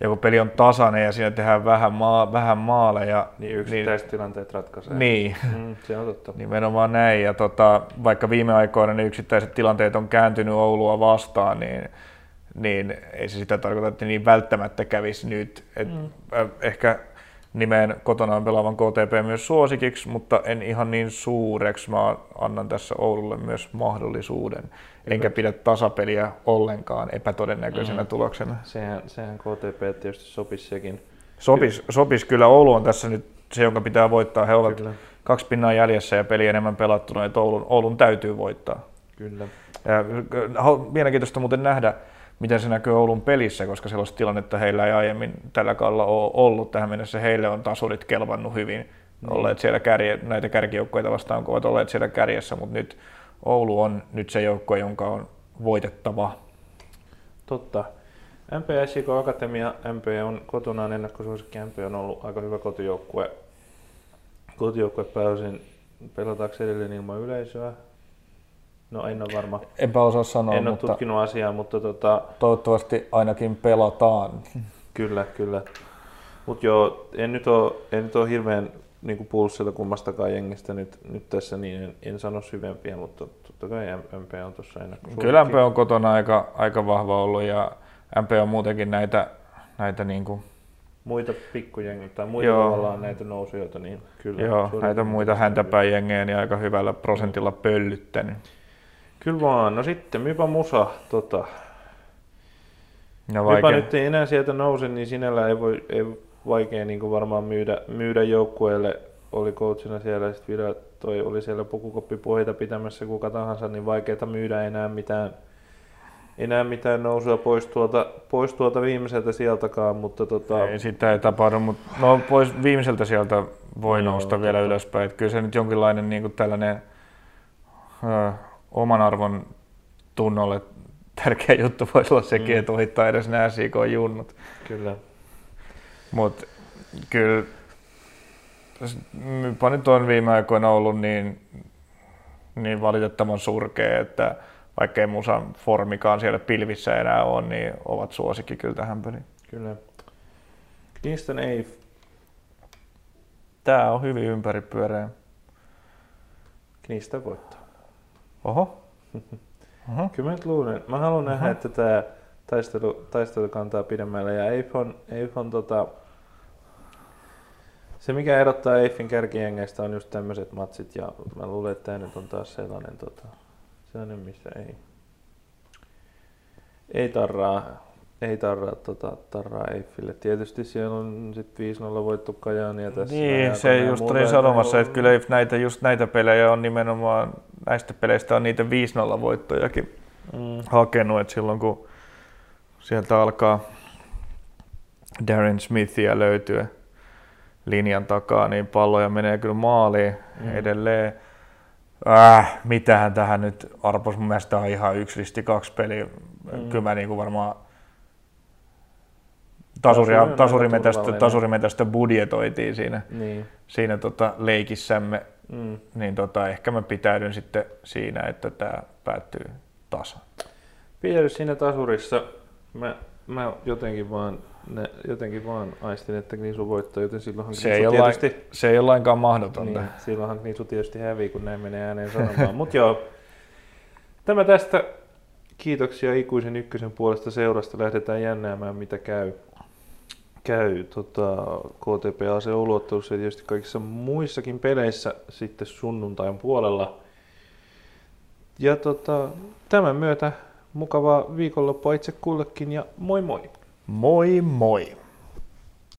ja kun peli on tasainen ja siinä tehdään vähän, maa, vähän maaleja. Niin yksittäiset niin, tilanteet ratkaisee. Niin, mm, se on totta. nimenomaan näin. Ja tota, vaikka viime aikoina ne yksittäiset tilanteet on kääntynyt Oulua vastaan, niin, niin ei se sitä tarkoita, että niin välttämättä kävisi nyt. Et mm. Ehkä nimeen kotonaan pelaavan KTP myös suosikiksi, mutta en ihan niin suureksi. Mä annan tässä Oululle myös mahdollisuuden. Enkä pidä tasapeliä ollenkaan epätodennäköisenä mm. tuloksena. Sehän, sehän KTP tietysti sopisi sekin. Sopis, sopis kyllä. Oulu on tässä nyt se, jonka pitää voittaa. He ovat kyllä. kaksi pinnaa jäljessä ja peli enemmän pelattuna, että Oulun, Oulun täytyy voittaa. Kyllä. Ja, mielenkiintoista muuten nähdä, miten se näkyy Oulun pelissä, koska sellaista tilannetta heillä ei aiemmin tällä kaudella ole ollut. Tähän mennessä heille on tasurit kelvannut hyvin, mm. olleet siellä kärje, näitä kärkijoukkoita vastaan, kun ovat olleet siellä kärjessä, mutta nyt Oulu on nyt se joukko, jonka on voitettava. Totta. MP SJK Akatemia, MP on kotonaan ennakkosuosikki, MP on ollut aika hyvä kotijoukkue. Kotijoukkue pääosin pelataanko edelleen ilman yleisöä, No en ole varma. Enpä osaa sanoa, En ole mutta tutkinut asiaa, mutta tota... toivottavasti ainakin pelataan. Kyllä, kyllä. Mutta joo, en nyt ole, en nyt ole hirveän niin pulssilla kummastakaan jengistä nyt, nyt tässä, niin en, en sano syvempiä, mutta totta kai MP on tuossa ennakko. Kyllä MP on kotona aika, aika vahva ollut ja MP on muutenkin näitä, näitä niin kuin muita pikkujengiä tai muita Joo. tavallaan näitä nousijoita, niin kyllä. Joo, näitä muita häntäpäin jengejä niin aika hyvällä prosentilla pöllyttänyt. Kyllä vaan. No sitten, Mypa Musa, tota, no Mypa nyt ei enää sieltä nouse, niin sinällä ei, voi, ei vaikea niin varmaan myydä, myydä joukkueelle. Oli coachina siellä ja sitten toi oli siellä pukukoppipuheita pitämässä kuka tahansa, niin vaikeaa myydä enää mitään, ei näe mitään nousua pois tuolta, pois tuolta viimeiseltä sieltäkaan, mutta tota, Ei sitä ei tapahdu, mutta no pois viimeiseltä sieltä voi nousta vielä totta. ylöspäin. Kyllä se nyt jonkinlainen niin kuin tällainen ö, oman arvon tunnolle tärkeä juttu voisi olla sekin, Mm. että ohittaa edes nämä SIK-junnut. kyllä. Mutta kyllä Mypa nyt on viime aikoina ollut niin, niin valitettavan surkea, että vaikka ei musan formikaan siellä pilvissä enää ole, niin ovat suosikki kyllä tähän peliin. Kyllä. Kingston ei Tää on hyvin ympäripyöreä. Kingston voittaa. Oho. Oho. Kyllä mä nyt luulen. Mä haluan Aha. nähdä, että tämä taistelu, taistelu kantaa pidemmälle. Ja Eifon, Eifon tota, se mikä erottaa Eiffin kärkijengeistä on just tämmöiset matsit. Ja mä luulen, että tämä nyt on taas sellainen, tota, sellainen missä ei, ei tarraa, ei tarraa, tota, tarraa Eiffille. Tietysti siellä on sitten 5-0 voittu Kajaania tässä. Niin, se jotain just olin sanomassa, että kyllä näitä, just näitä pelejä on nimenomaan, näistä peleistä on niitä 5-0 voittojakin Mm, hakenut, että silloin kun sieltä alkaa Darren Smithia löytyä linjan takaa, niin palloja menee kyllä maaliin Mm. edelleen. Äh, mitähän tähän nyt arpos, mun mielestä on ihan yksi listi kaksi peliä. Mm. Kyllä mä niinku varmaan Tasuri on tasuria, tasurimetästä, tasurimetästä budjetoitiin siinä, niin. siinä tota leikissämme, Mm. niin tota, ehkä mä pitäydyn sitten siinä, että tämä päättyy tasan. Pidäty siinä tasurissa. Mä, mä jotenkin vaan, ne, jotenkin vaan aistin, että Knisu voittaa, joten silloinhan Se Knisu ei, lain, tietysti, se ei ole lainkaan mahdotonta. niin, silloinhan Knisu tietysti hävii, kun näin menee ääneen sanomaan. Mutta joo, tämä tästä. Kiitoksia ikuisen ykkösen puolesta seurasta. Lähdetään jännäämään, mitä käy. Käy tota, KTP AC Ouluottelussa ja tietysti kaikissa muissakin peleissä sitten sunnuntain puolella. Ja tota, tämän myötä mukavaa viikonloppua itse kullekin ja moi moi! Moi moi!